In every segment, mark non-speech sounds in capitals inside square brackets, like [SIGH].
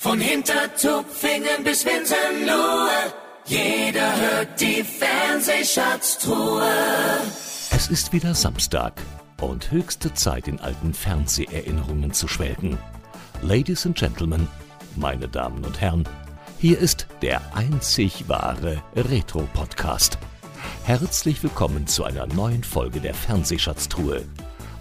Von Hintertupfingen bis Winsenlohe, jeder hört die Fernsehschatztruhe. Es ist wieder Samstag und höchste Zeit, in alten Fernseherinnerungen zu schwelgen. Ladies and Gentlemen, meine Damen und Herren, hier ist der einzig wahre Retro-Podcast. Herzlich willkommen zu einer neuen Folge der Fernsehschatztruhe.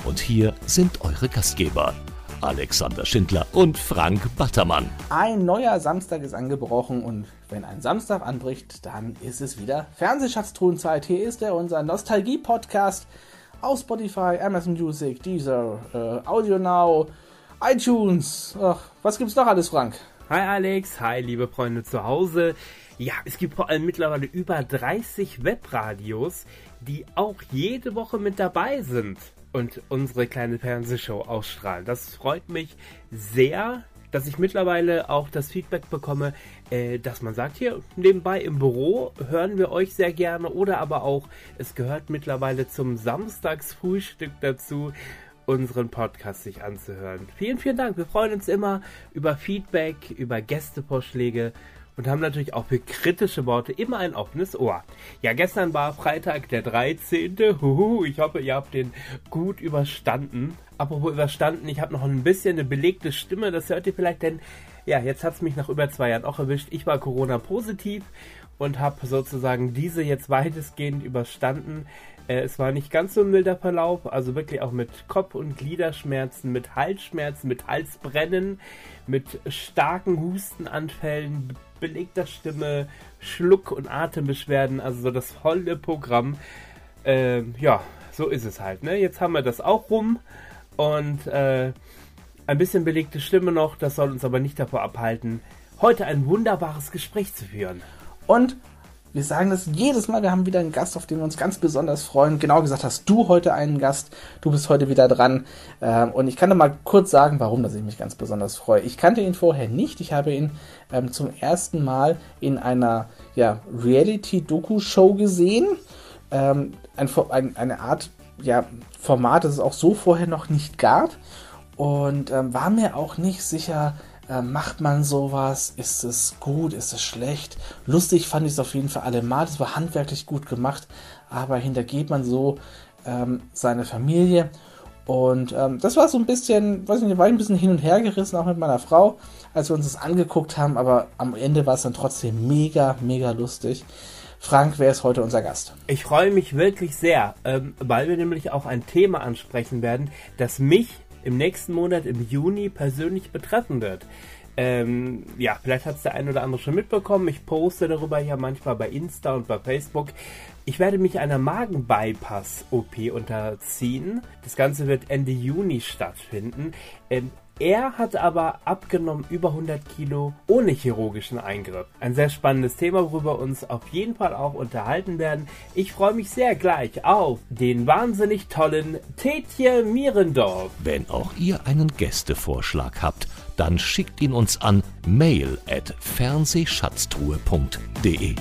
Und hier sind eure Gastgeber, Alexander Schindler und Frank Battermann. Ein neuer Samstag ist angebrochen und wenn ein Samstag anbricht, dann ist es wieder Fernsehschatztruhenzeit. Hier ist er, unser Nostalgie-Podcast auf Spotify, Amazon Music, Deezer, äh, Audio Now, iTunes. Ach, was gibt's noch alles, Frank? Hi Alex, hi liebe Freunde zu Hause. Ja, es gibt vor allem mittlerweile über 30 Webradios, die auch jede Woche mit dabei sind und unsere kleine Fernsehshow ausstrahlen. Das freut mich sehr, dass ich mittlerweile auch das Feedback bekomme, äh, dass man sagt, hier nebenbei im Büro hören wir euch sehr gerne oder aber auch, es gehört mittlerweile zum Samstagsfrühstück dazu, unseren Podcast sich anzuhören. Vielen, vielen Dank. Wir freuen uns immer über Feedback, über Gästevorschläge und haben natürlich auch für kritische Worte immer ein offenes Ohr. Ja, gestern war Freitag der 13. Huhu, ich hoffe, ihr habt den gut überstanden. Apropos überstanden, ich habe noch ein bisschen eine belegte Stimme, das hört ihr vielleicht, denn ja, jetzt hat es mich nach über zwei Jahren auch erwischt. Ich war Corona-positiv und habe sozusagen diese jetzt weitestgehend überstanden. Äh, es war nicht ganz so ein milder Verlauf, also wirklich auch mit Kopf- und Gliederschmerzen, mit Halsschmerzen, mit Halsbrennen, mit starken Hustenanfällen, belegter Stimme, Schluck- und Atembeschwerden, also so das volle Programm. Äh, ja, so ist es halt. Ne? Jetzt haben wir das auch rum und äh, ein bisschen belegte Stimme noch, das soll uns aber nicht davor abhalten, heute ein wunderbares Gespräch zu führen. Und wir sagen das jedes Mal, wir haben wieder einen Gast, auf den wir uns ganz besonders freuen. Genau gesagt hast du heute einen Gast, du bist heute wieder dran. Ähm, und ich kann dir mal kurz sagen, warum dass ich mich ganz besonders freue. Ich kannte ihn vorher nicht, ich habe ihn ähm, zum ersten Mal in einer ja, Reality-Doku-Show gesehen. Ähm, ein, ein, eine Art ja, Format, das es auch so vorher noch nicht gab. Und ähm, war mir auch nicht sicher, äh, macht man sowas? Ist es gut? Ist es schlecht? Lustig fand ich es auf jeden Fall allemal. Es war handwerklich gut gemacht, aber hintergeht man so ähm, seine Familie. Und ähm, das war so ein bisschen, weiß nicht, war ein bisschen hin und her gerissen, auch mit meiner Frau, als wir uns das angeguckt haben, aber am Ende war es dann trotzdem mega, mega lustig. Frank, wer ist heute unser Gast? Ich freue mich wirklich sehr, ähm, weil wir nämlich auch ein Thema ansprechen werden, das mich im nächsten Monat im Juni persönlich betreffen wird. Ähm, ja, vielleicht hat es der ein oder andere schon mitbekommen. Ich poste darüber ja manchmal bei Insta und bei Facebook. Ich werde mich einer Magenbypass-OP unterziehen. Das Ganze wird Ende Juni stattfinden. Ähm, er hat aber abgenommen über 100 Kilo ohne chirurgischen Eingriff. Ein sehr spannendes Thema, worüber wir uns auf jeden Fall auch unterhalten werden. Ich freue mich sehr gleich auf den wahnsinnig tollen Tetje Mierendorf. Wenn auch ihr einen Gästevorschlag habt, dann schickt ihn uns an mail at fernsehschatztruhe.de.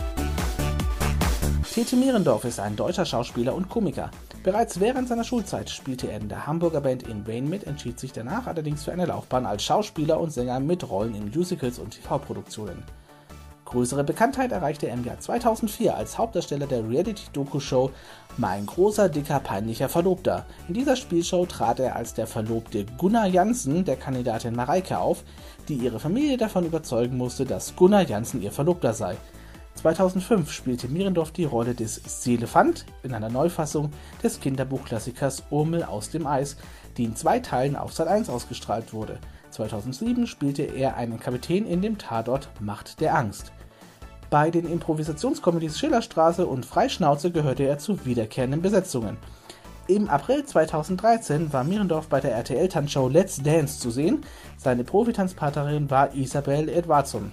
Tete Mierendorf ist ein deutscher Schauspieler und Komiker. Bereits während seiner Schulzeit spielte er in der Hamburger Band In Vain mit, entschied sich danach allerdings für eine Laufbahn als Schauspieler und Sänger mit Rollen in Musicals und TV-Produktionen. Größere Bekanntheit erreichte er im Jahr 2004 als Hauptdarsteller der Reality-Doku-Show Mein großer, dicker, peinlicher Verlobter. In dieser Spielshow trat er als der Verlobte Gunnar Jansen der Kandidatin Mareike auf, die ihre Familie davon überzeugen musste, dass Gunnar Jansen ihr Verlobter sei. 2005 spielte Mierendorf die Rolle des Seelefant in einer Neufassung des Kinderbuchklassikers Urmel aus dem Eis, die in zwei Teilen auf Sat 1 ausgestrahlt wurde. 2007 spielte er einen Kapitän in dem Tatort Macht der Angst. Bei den Improvisationskomödies Schillerstraße und Freischnauze gehörte er zu wiederkehrenden Besetzungen. Im April 2013 war Mierendorf bei der RTL-Tanzshow Let's Dance zu sehen. Seine Profitanzpartnerin war Isabel Edwardson.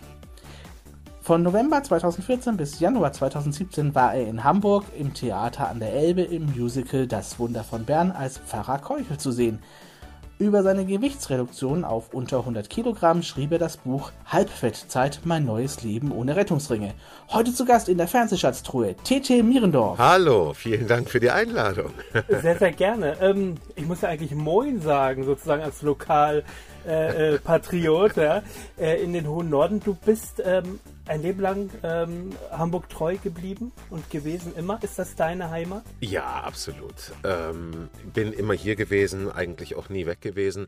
Von November 2014 bis Januar 2017 war er in Hamburg im Theater an der Elbe im Musical Das Wunder von Bern als Pfarrer Keuchel zu sehen. Über seine Gewichtsreduktion auf unter 100 Kilogramm schrieb er das Buch Halbfettzeit, mein neues Leben ohne Rettungsringe. Heute zu Gast in der Fernsehschatztruhe, TT Mierendorf. Hallo, vielen Dank für die Einladung. Sehr, sehr gerne. Ähm, ich muss ja eigentlich Moin sagen, sozusagen als lokal äh, äh, Patriot ja, äh, in den hohen Norden. Du bist ähm, ein Leben lang ähm, Hamburg treu geblieben und gewesen immer. Ist das deine Heimat? Ja, absolut. Ähm, bin immer hier gewesen, eigentlich auch nie weg gewesen.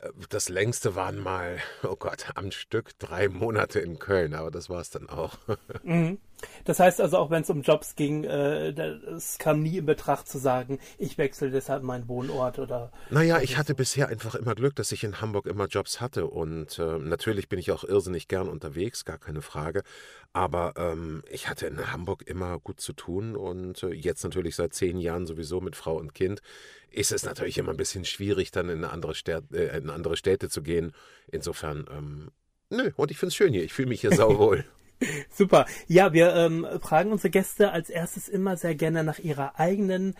Äh, das längste waren mal, oh Gott, am Stück drei Monate in Köln, aber das war es dann auch. Mhm. Das heißt also, auch wenn es um Jobs ging, äh, es kam nie in Betracht zu sagen, ich wechsle deshalb meinen Wohnort oder. Naja, ich hatte bisher einfach immer Glück, dass ich in Hamburg immer Jobs hatte. Und äh, natürlich bin ich auch irrsinnig gern unterwegs, gar keine Frage. Aber ähm, ich hatte in Hamburg immer gut zu tun und äh, jetzt natürlich seit zehn Jahren sowieso mit Frau und Kind ist es natürlich immer ein bisschen schwierig, dann in andere, Städte, äh, in andere Städte zu gehen. Insofern, ähm, nö, und ich finde es schön hier. Ich fühle mich hier [LAUGHS] sauwohl. [LAUGHS] Super. Ja, wir ähm, fragen unsere Gäste als erstes immer sehr gerne nach ihrer eigenen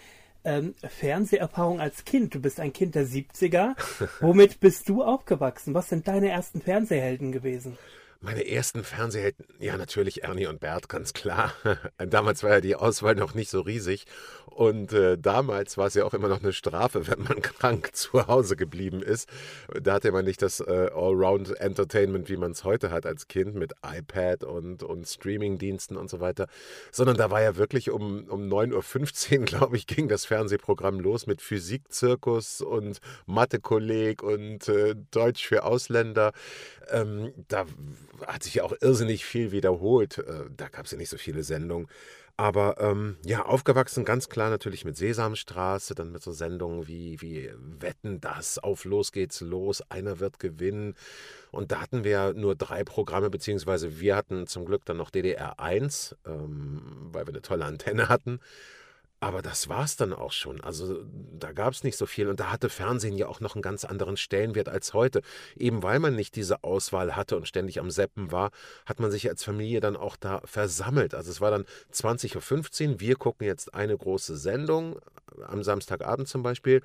ähm, Fernseherfahrung als Kind. Du bist ein Kind der 70er. [LAUGHS] Womit bist du aufgewachsen? Was sind deine ersten Fernsehhelden gewesen? Meine ersten Fernsehhelden, ja natürlich Ernie und Bert, ganz klar. [LAUGHS] Damals war ja die Auswahl noch nicht so riesig und äh, damals war es ja auch immer noch eine Strafe, wenn man [LAUGHS] krank zu Hause geblieben ist. Da hatte man nicht das äh, Allround-Entertainment, wie man es heute hat als Kind mit iPad und, und Streaming-Diensten und so weiter, sondern da war ja wirklich um, um 9.15 Uhr, [LAUGHS] glaube ich, ging das Fernsehprogramm los mit Physikzirkus und Mathe-Kolleg und äh, Deutsch für Ausländer. Ähm, da hat sich ja auch irrsinnig viel wiederholt. Äh, da gab es ja nicht so viele Sendungen. Aber ähm, ja, aufgewachsen ganz klar natürlich mit Sesamstraße, dann mit so Sendungen wie, wie Wetten das, auf Los geht's los, einer wird gewinnen. Und da hatten wir nur drei Programme, beziehungsweise wir hatten zum Glück dann noch DDR 1, ähm, weil wir eine tolle Antenne hatten. Aber das war es dann auch schon. Also da gab es nicht so viel und da hatte Fernsehen ja auch noch einen ganz anderen Stellenwert als heute. Eben weil man nicht diese Auswahl hatte und ständig am Seppen war, hat man sich als Familie dann auch da versammelt. Also es war dann 20.15 Uhr, wir gucken jetzt eine große Sendung, am Samstagabend zum Beispiel,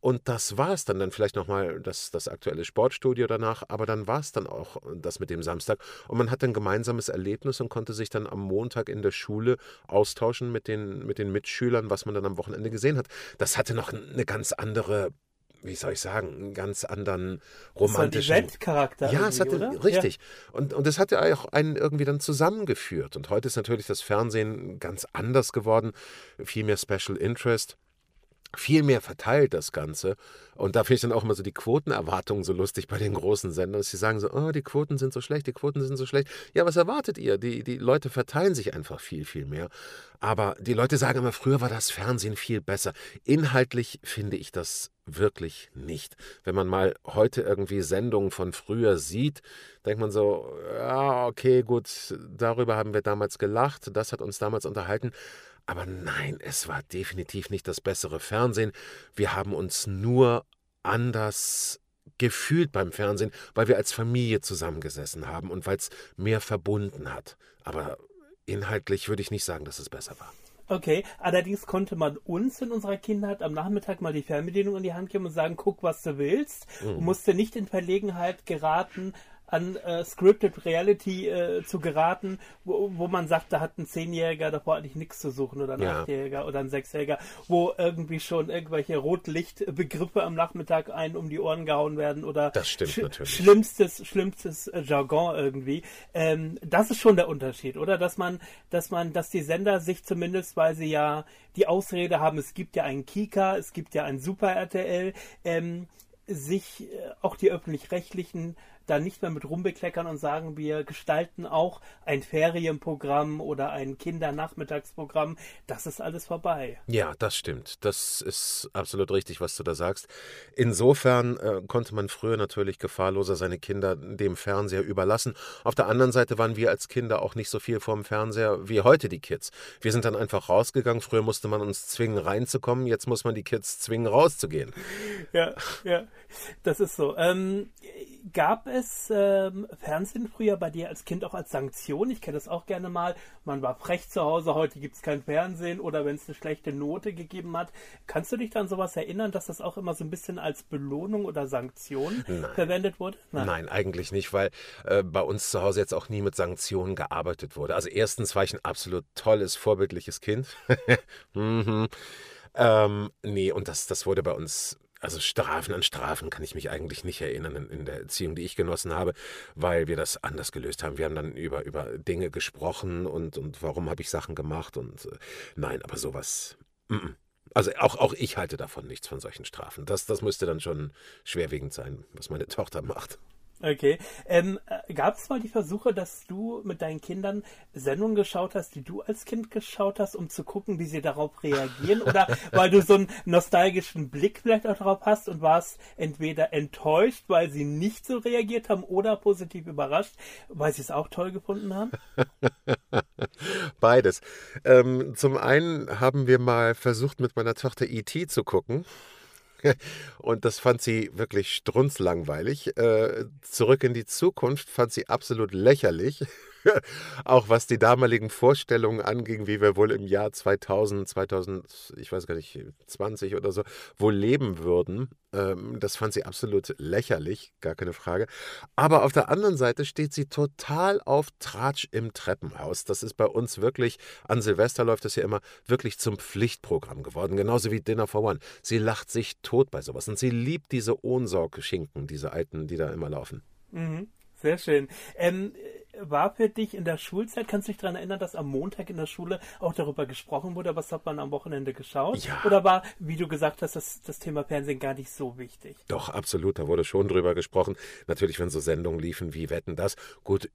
und das war es dann. Dann vielleicht nochmal das, das aktuelle Sportstudio danach, aber dann war es dann auch das mit dem Samstag. Und man hat ein gemeinsames Erlebnis und konnte sich dann am Montag in der Schule austauschen mit den, mit den Mitschülern, was man dann am Wochenende gesehen hat. Das hatte noch eine ganz andere wie soll ich sagen, einen ganz anderen romantischen Eventcharakter. Ja, es hatte oder? richtig. Ja. Und und es hat ja auch einen irgendwie dann zusammengeführt. Und heute ist natürlich das Fernsehen ganz anders geworden, viel mehr Special Interest viel mehr verteilt, das Ganze. Und da finde ich dann auch immer so die Quotenerwartungen so lustig bei den großen Sendern, dass sie sagen so, oh, die Quoten sind so schlecht, die Quoten sind so schlecht. Ja, was erwartet ihr? Die, die Leute verteilen sich einfach viel, viel mehr. Aber die Leute sagen immer, früher war das Fernsehen viel besser. Inhaltlich finde ich das wirklich nicht. Wenn man mal heute irgendwie Sendungen von früher sieht, denkt man so, ja, okay, gut, darüber haben wir damals gelacht, das hat uns damals unterhalten. Aber nein, es war definitiv nicht das bessere Fernsehen. Wir haben uns nur anders gefühlt beim Fernsehen, weil wir als Familie zusammengesessen haben und weil es mehr verbunden hat. Aber inhaltlich würde ich nicht sagen, dass es besser war. Okay, allerdings konnte man uns in unserer Kindheit am Nachmittag mal die Fernbedienung in die Hand geben und sagen, guck, was du willst. Mhm. Und musste nicht in Verlegenheit geraten, an äh, Scripted Reality äh, zu geraten, wo, wo man sagt, da hat ein Zehnjähriger davor eigentlich nichts zu suchen oder ein ja. Achtjähriger oder ein Sechsjähriger, wo irgendwie schon irgendwelche Rotlichtbegriffe am Nachmittag einen um die Ohren gehauen werden oder das stimmt sch natürlich. schlimmstes, schlimmstes äh, Jargon irgendwie. Ähm, das ist schon der Unterschied, oder? Dass man, dass man, dass die Sender sich zumindest, weil sie ja die Ausrede haben, es gibt ja einen Kika, es gibt ja ein Super RTL, ähm, sich äh, auch die öffentlich-rechtlichen da nicht mehr mit rumbekleckern und sagen, wir gestalten auch ein Ferienprogramm oder ein Kindernachmittagsprogramm. Das ist alles vorbei. Ja, das stimmt. Das ist absolut richtig, was du da sagst. Insofern äh, konnte man früher natürlich gefahrloser seine Kinder dem Fernseher überlassen. Auf der anderen Seite waren wir als Kinder auch nicht so viel vorm Fernseher wie heute die Kids. Wir sind dann einfach rausgegangen. Früher musste man uns zwingen reinzukommen. Jetzt muss man die Kids zwingen rauszugehen. Ja, ja, [LAUGHS] das ist so. Ähm, gab es ähm, Fernsehen früher bei dir als Kind auch als Sanktion? Ich kenne das auch gerne mal. Man war frech zu Hause, heute gibt es kein Fernsehen oder wenn es eine schlechte Note gegeben hat. Kannst du dich dann sowas erinnern, dass das auch immer so ein bisschen als Belohnung oder Sanktion Nein. verwendet wurde? Nein. Nein. eigentlich nicht, weil äh, bei uns zu Hause jetzt auch nie mit Sanktionen gearbeitet wurde. Also erstens war ich ein absolut tolles, vorbildliches Kind. [LAUGHS] mhm. ähm, nee, und das, das wurde bei uns also Strafen an Strafen kann ich mich eigentlich nicht erinnern in, in, der Erziehung, die ich genossen habe, weil wir das anders gelöst haben. Wir haben dann über, über Dinge gesprochen und, und warum habe ich Sachen gemacht und äh, nein, aber sowas. Mm -mm. Also auch, auch ich halte davon nichts von solchen Strafen. Das, das müsste dann schon schwerwiegend sein, was meine [LAUGHS] Tochter macht. Okay. Ähm, äh, Gab es mal die Versuche, dass du mit deinen Kindern Sendungen geschaut hast, die du als Kind geschaut hast, um zu gucken, wie sie darauf reagieren? Oder [LAUGHS] weil du so einen nostalgischen Blick vielleicht auch darauf hast und warst entweder enttäuscht, weil sie nicht so reagiert haben, oder positiv überrascht, weil sie es auch toll gefunden haben? [LAUGHS] Beides. Ähm, zum einen haben wir mal versucht, mit meiner Tochter E.T. zu gucken. [LAUGHS] Und das fand sie wirklich strunzlangweilig. Äh, zurück in die Zukunft fand sie absolut lächerlich. Auch was die damaligen Vorstellungen anging, wie wir wohl im Jahr 2000, 2000, ich weiß gar nicht, 20 oder so, wohl leben würden. Ähm, das fand sie absolut lächerlich, gar keine Frage. Aber auf der anderen Seite steht sie total auf Tratsch im Treppenhaus. Das ist bei uns wirklich, an Silvester läuft das ja immer, wirklich zum Pflichtprogramm geworden, genauso wie Dinner for One. Sie lacht sich tot bei sowas und sie liebt diese Ohnsorg-Schinken, diese alten, die da immer laufen. Mhm. Sehr schön. Ähm, war für dich in der Schulzeit, kannst du dich daran erinnern, dass am Montag in der Schule auch darüber gesprochen wurde, was hat man am Wochenende geschaut? Ja. Oder war, wie du gesagt hast, das, das Thema Fernsehen gar nicht so wichtig? Doch, absolut, da wurde schon drüber gesprochen. Natürlich, wenn so Sendungen liefen wie Wetten das. Gut,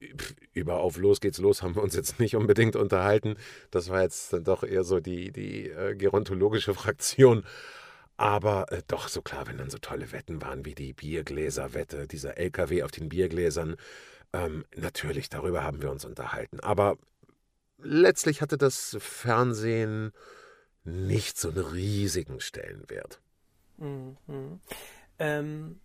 über Auf Los geht's los haben wir uns jetzt nicht unbedingt unterhalten. Das war jetzt dann doch eher so die, die äh, gerontologische Fraktion. Aber äh, doch so klar, wenn dann so tolle Wetten waren wie die Biergläserwette, dieser LKW auf den Biergläsern, ähm, natürlich, darüber haben wir uns unterhalten. Aber letztlich hatte das Fernsehen nicht so einen riesigen Stellenwert. Mhm. Ähm,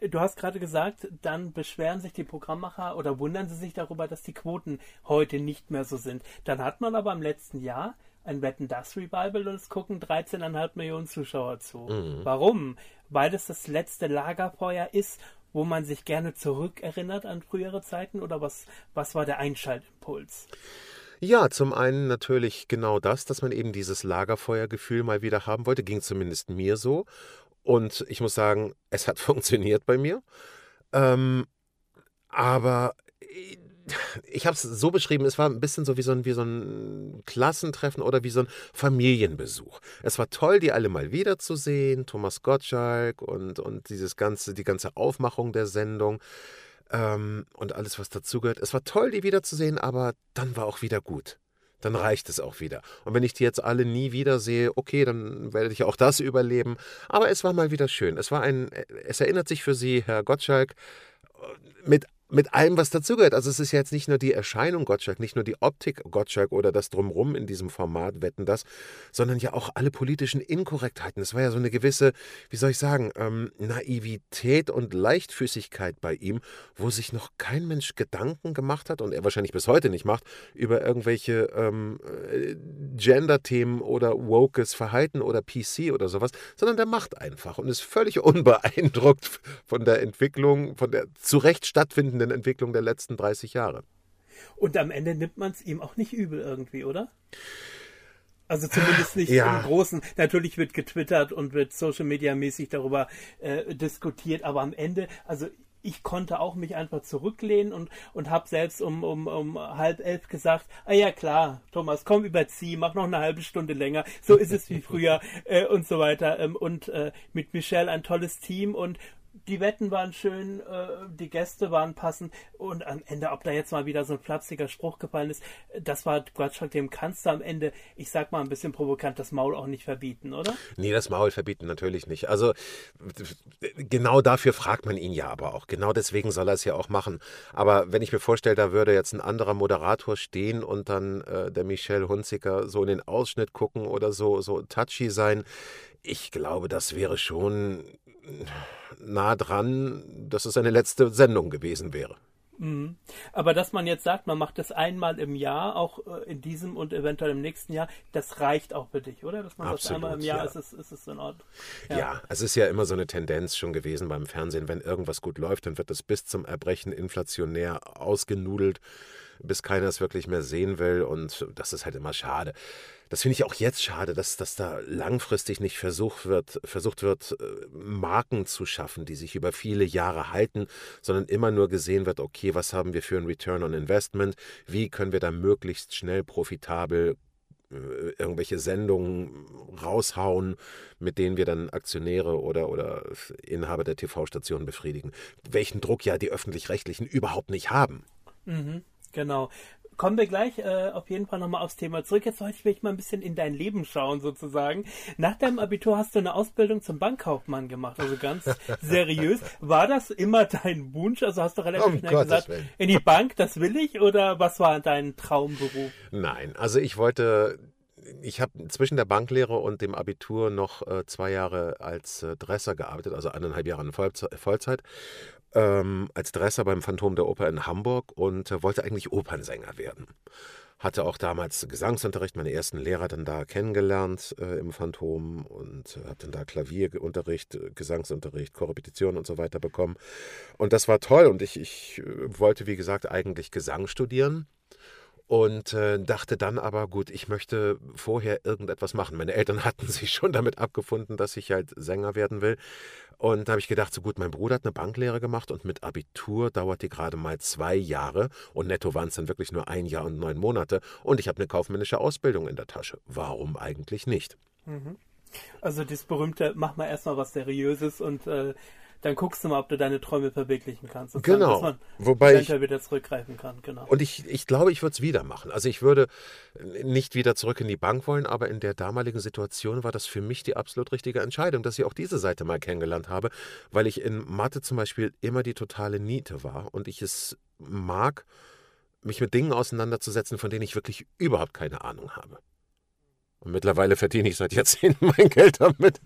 du hast gerade gesagt, dann beschweren sich die Programmmacher oder wundern sie sich darüber, dass die Quoten heute nicht mehr so sind. Dann hat man aber im letzten Jahr ein Wetten das Revival und es gucken 13,5 Millionen Zuschauer zu. Mhm. Warum? Weil es das letzte Lagerfeuer ist wo man sich gerne zurückerinnert an frühere Zeiten oder was, was war der Einschaltimpuls? Ja, zum einen natürlich genau das, dass man eben dieses Lagerfeuergefühl mal wieder haben wollte, ging zumindest mir so. Und ich muss sagen, es hat [LAUGHS] funktioniert bei mir. Ähm, aber ich habe es so beschrieben, es war ein bisschen so wie so, ein, wie so ein Klassentreffen oder wie so ein Familienbesuch. Es war toll, die alle mal wiederzusehen, Thomas Gottschalk und, und dieses ganze, die ganze Aufmachung der Sendung ähm, und alles, was dazugehört. Es war toll, die wiederzusehen, aber dann war auch wieder gut. Dann reicht es auch wieder. Und wenn ich die jetzt alle nie wiedersehe, okay, dann werde ich auch das überleben. Aber es war mal wieder schön. Es war ein, es erinnert sich für Sie, Herr Gottschalk, mit mit allem, was dazugehört. Also es ist jetzt nicht nur die Erscheinung Gottschalk, nicht nur die Optik Gottschalk oder das Drumrum in diesem Format, wetten das, sondern ja auch alle politischen Inkorrektheiten. Es war ja so eine gewisse, wie soll ich sagen, ähm, Naivität und Leichtfüßigkeit bei ihm, wo sich noch kein Mensch Gedanken gemacht hat und er wahrscheinlich bis heute nicht macht, über irgendwelche ähm, äh, Gender-Themen oder wokes Verhalten oder PC oder sowas, sondern der macht einfach und ist völlig [LAUGHS] unbeeindruckt von der Entwicklung, von der zu Recht stattfindenden beschleunigenden Entwicklung der letzten 30 Jahre. Und am Ende nimmt man es ihm auch nicht übel irgendwie, oder? Also zumindest nicht ja. im Großen. Natürlich wird getwittert und wird Social Media mäßig darüber äh, diskutiert, aber am Ende, also ich konnte auch mich einfach zurücklehnen und, und habe selbst um, um, um halb elf gesagt, ah ja klar, Thomas, komm überzieh, mach noch eine halbe Stunde länger, so ist es wie früher [LAUGHS] äh, und so weiter. Ähm, und äh, mit Michelle ein tolles Team und die Wetten waren schön, äh, die Gäste waren passend und am Ende, ob da jetzt mal wieder so ein flapsiger Spruch gefallen ist, das war Gottschalk, dem kannst du am Ende, ich sag mal ein bisschen provokant, das Maul auch nicht verbieten, oder? Nee, das Maul verbieten natürlich nicht. Also genau dafür fragt man ihn ja aber auch. Genau deswegen soll er es ja auch machen. Aber wenn ich mir vorstelle, da würde jetzt ein anderer Moderator stehen und dann äh, der Michel Hunziker so in den Ausschnitt gucken oder so, so touchy sein, ich glaube, das wäre schon nah dran, dass es eine letzte Sendung gewesen wäre. Mhm. Aber dass man jetzt sagt, man macht das einmal im Jahr, auch äh, in diesem und eventuell im nächsten Jahr, das reicht auch für dich, oder? Dass man Absolut, das einmal im Jahr ja. ist, es, ist es in Ordnung. Ja. ja, es ist ja immer so eine Tendenz schon gewesen beim Fernsehen, wenn irgendwas gut läuft, dann wird das bis zum Erbrechen inflationär ausgenudelt. Bis keiner es wirklich mehr sehen will. Und das ist halt immer schade. Das finde ich auch jetzt schade, dass, dass da langfristig nicht versucht wird, versucht wird, äh, Marken zu schaffen, die sich über viele Jahre halten, sondern immer nur gesehen wird, okay, was haben wir für ein Return on Investment? Wie können wir da möglichst schnell profitabel äh, irgendwelche Sendungen raushauen, mit denen wir dann Aktionäre oder, oder Inhaber der TV-Stationen befriedigen. Welchen Druck ja die öffentlich-rechtlichen überhaupt nicht haben. Mhm, genau kommen wir gleich äh, auf jeden Fall nochmal aufs Thema zurück. Jetzt wollte ich mich mal ein bisschen in dein Leben schauen, sozusagen. Nach deinem Abitur hast du eine Ausbildung zum Bankkaufmann gemacht, also ganz [LAUGHS] seriös. War das immer dein Wunsch? Also hast du relativ oh, schnell Gottes gesagt, Willen. in die Bank, das will ich? Oder was war dein Traumberuf? Nein, also ich wollte ich habe zwischen der Banklehre und dem Abitur noch äh, zwei Jahre als äh, Dresser gearbeitet, also eineinhalb Jahre in Vollzeit ähm, als Dresser beim Phantom der Oper in Hamburg und äh, wollte eigentlich Opernsänger werden. Hatte auch damals Gesangsunterricht, meine ersten Lehrer dann da kennengelernt äh, im Phantom und äh, habe dann da Klavierunterricht, äh, Gesangsunterricht, Korrepetition und so weiter bekommen. Und das war toll und ich, ich äh, wollte, wie gesagt, eigentlich Gesang studieren und äh, dachte dann aber, gut, ich möchte vorher irgendetwas machen. Meine Eltern [LAUGHS] hatten sich schon damit abgefunden, dass ich halt Sänger werden will. Und da habe ich gedacht, so gut, mein Bruder hat eine Banklehre gemacht und mit Abitur dauert die gerade mal zwei Jahre und netto waren es dann wirklich nur ein Jahr und neun Monate und ich habe eine kaufmännische Ausbildung in der Tasche. Warum eigentlich nicht? Mhm. Also das berühmte, mach mal erstmal was Seriöses und äh, dann guckst du mal, ob du deine Träume verwirklichen kannst. Und genau. Dann, dass man Wobei ich wieder zurückgreifen kann. Genau. Und ich, ich glaube, ich würde es wieder machen. Also ich würde nicht wieder zurück in die Bank wollen, aber in der damaligen Situation war das für mich die absolut richtige Entscheidung, dass ich auch diese Seite mal kennengelernt habe, weil ich in Mathe zum Beispiel immer die totale Niete war und ich es mag, mich mit Dingen auseinanderzusetzen, von denen ich wirklich überhaupt keine Ahnung habe. Und mittlerweile verdiene ich seit Jahrzehnten [LAUGHS] mein Geld damit.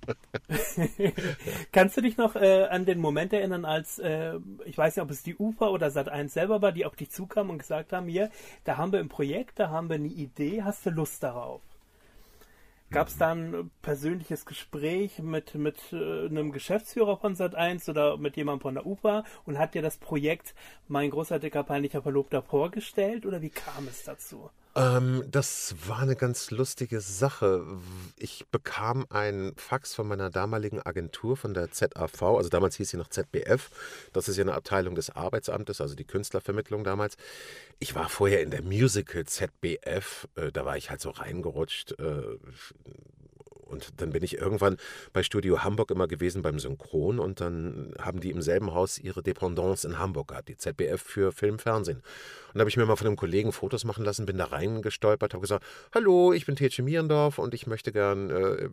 [LAUGHS] Kannst du dich noch äh, an den Moment erinnern, als, äh, ich weiß nicht, ob es die UFA oder Sat1 selber war, die auf dich zukamen und gesagt haben, hier, da haben wir ein Projekt, da haben wir eine Idee, hast du Lust darauf? Gab es da ein persönliches Gespräch mit, mit äh, einem Geschäftsführer von Sat1 oder mit jemandem von der UFA und hat dir das Projekt Mein großartiger peinlicher Verlobter vorgestellt oder wie kam es dazu? Ähm, das war eine ganz lustige Sache. Ich bekam ein Fax von meiner damaligen Agentur, von der ZAV, also damals hieß sie noch ZBF. Das ist ja eine Abteilung des Arbeitsamtes, also die Künstlervermittlung damals. Ich war vorher in der Musical ZBF, äh, da war ich halt so reingerutscht. Äh, und dann bin ich irgendwann bei Studio Hamburg immer gewesen beim Synchron und dann haben die im selben Haus ihre Dependance in Hamburg gehabt, die ZBF für Film, Fernsehen. Und da habe ich mir mal von einem Kollegen Fotos machen lassen, bin da reingestolpert, habe gesagt, hallo, ich bin Tetsche Mierendorf und ich möchte gern äh,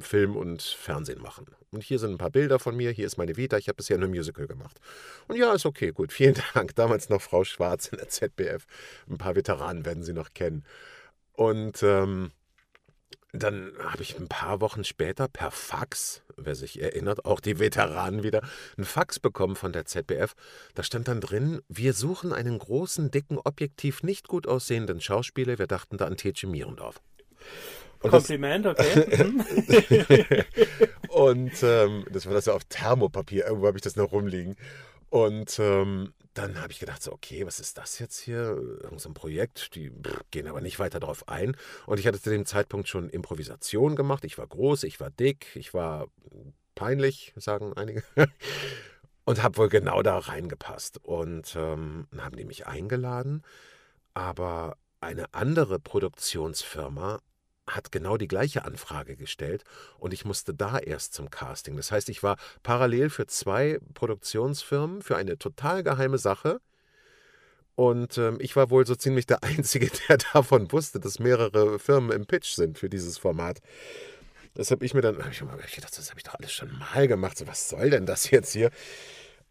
Film und Fernsehen machen. Und hier sind ein paar Bilder von mir, hier ist meine Vita, ich habe bisher nur Musical gemacht. Und ja, ist okay, gut, [LAUGHS] vielen Dank. Damals noch Frau Schwarz in der ZBF. Ein paar Veteranen werden Sie noch kennen. Und ähm, dann habe ich ein paar Wochen später per Fax, wer sich erinnert, auch die Veteranen wieder, ein Fax bekommen von der ZBF. Da stand dann drin, wir suchen einen großen, dicken, objektiv nicht gut aussehenden Schauspieler. Wir dachten da an Tetsche Mierendorf. Und Kompliment, das, okay. [LAUGHS] und ähm, das war das so auf Thermopapier, irgendwo habe ich das noch rumliegen. Und ähm, dann habe ich gedacht, so, okay, was ist das jetzt hier? Irgend so ein Projekt, die gehen aber nicht weiter darauf ein. Und ich hatte zu dem Zeitpunkt schon Improvisation gemacht. Ich war groß, ich war dick, ich war peinlich, sagen einige. [LAUGHS] Und habe wohl genau da reingepasst. Und ähm, haben die mich eingeladen. Aber eine andere Produktionsfirma hat genau die gleiche Anfrage gestellt und ich musste da erst zum Casting. Das heißt, ich war parallel für zwei Produktionsfirmen für eine total geheime Sache. Und ähm, ich war wohl so ziemlich der [LAUGHS] Einzige, der davon wusste, dass mehrere Firmen im Pitch sind für dieses Format. Das habe ich mir dann, hab ich, ich gedacht, das habe ich doch alles schon mal gemacht. So, was soll denn das jetzt hier?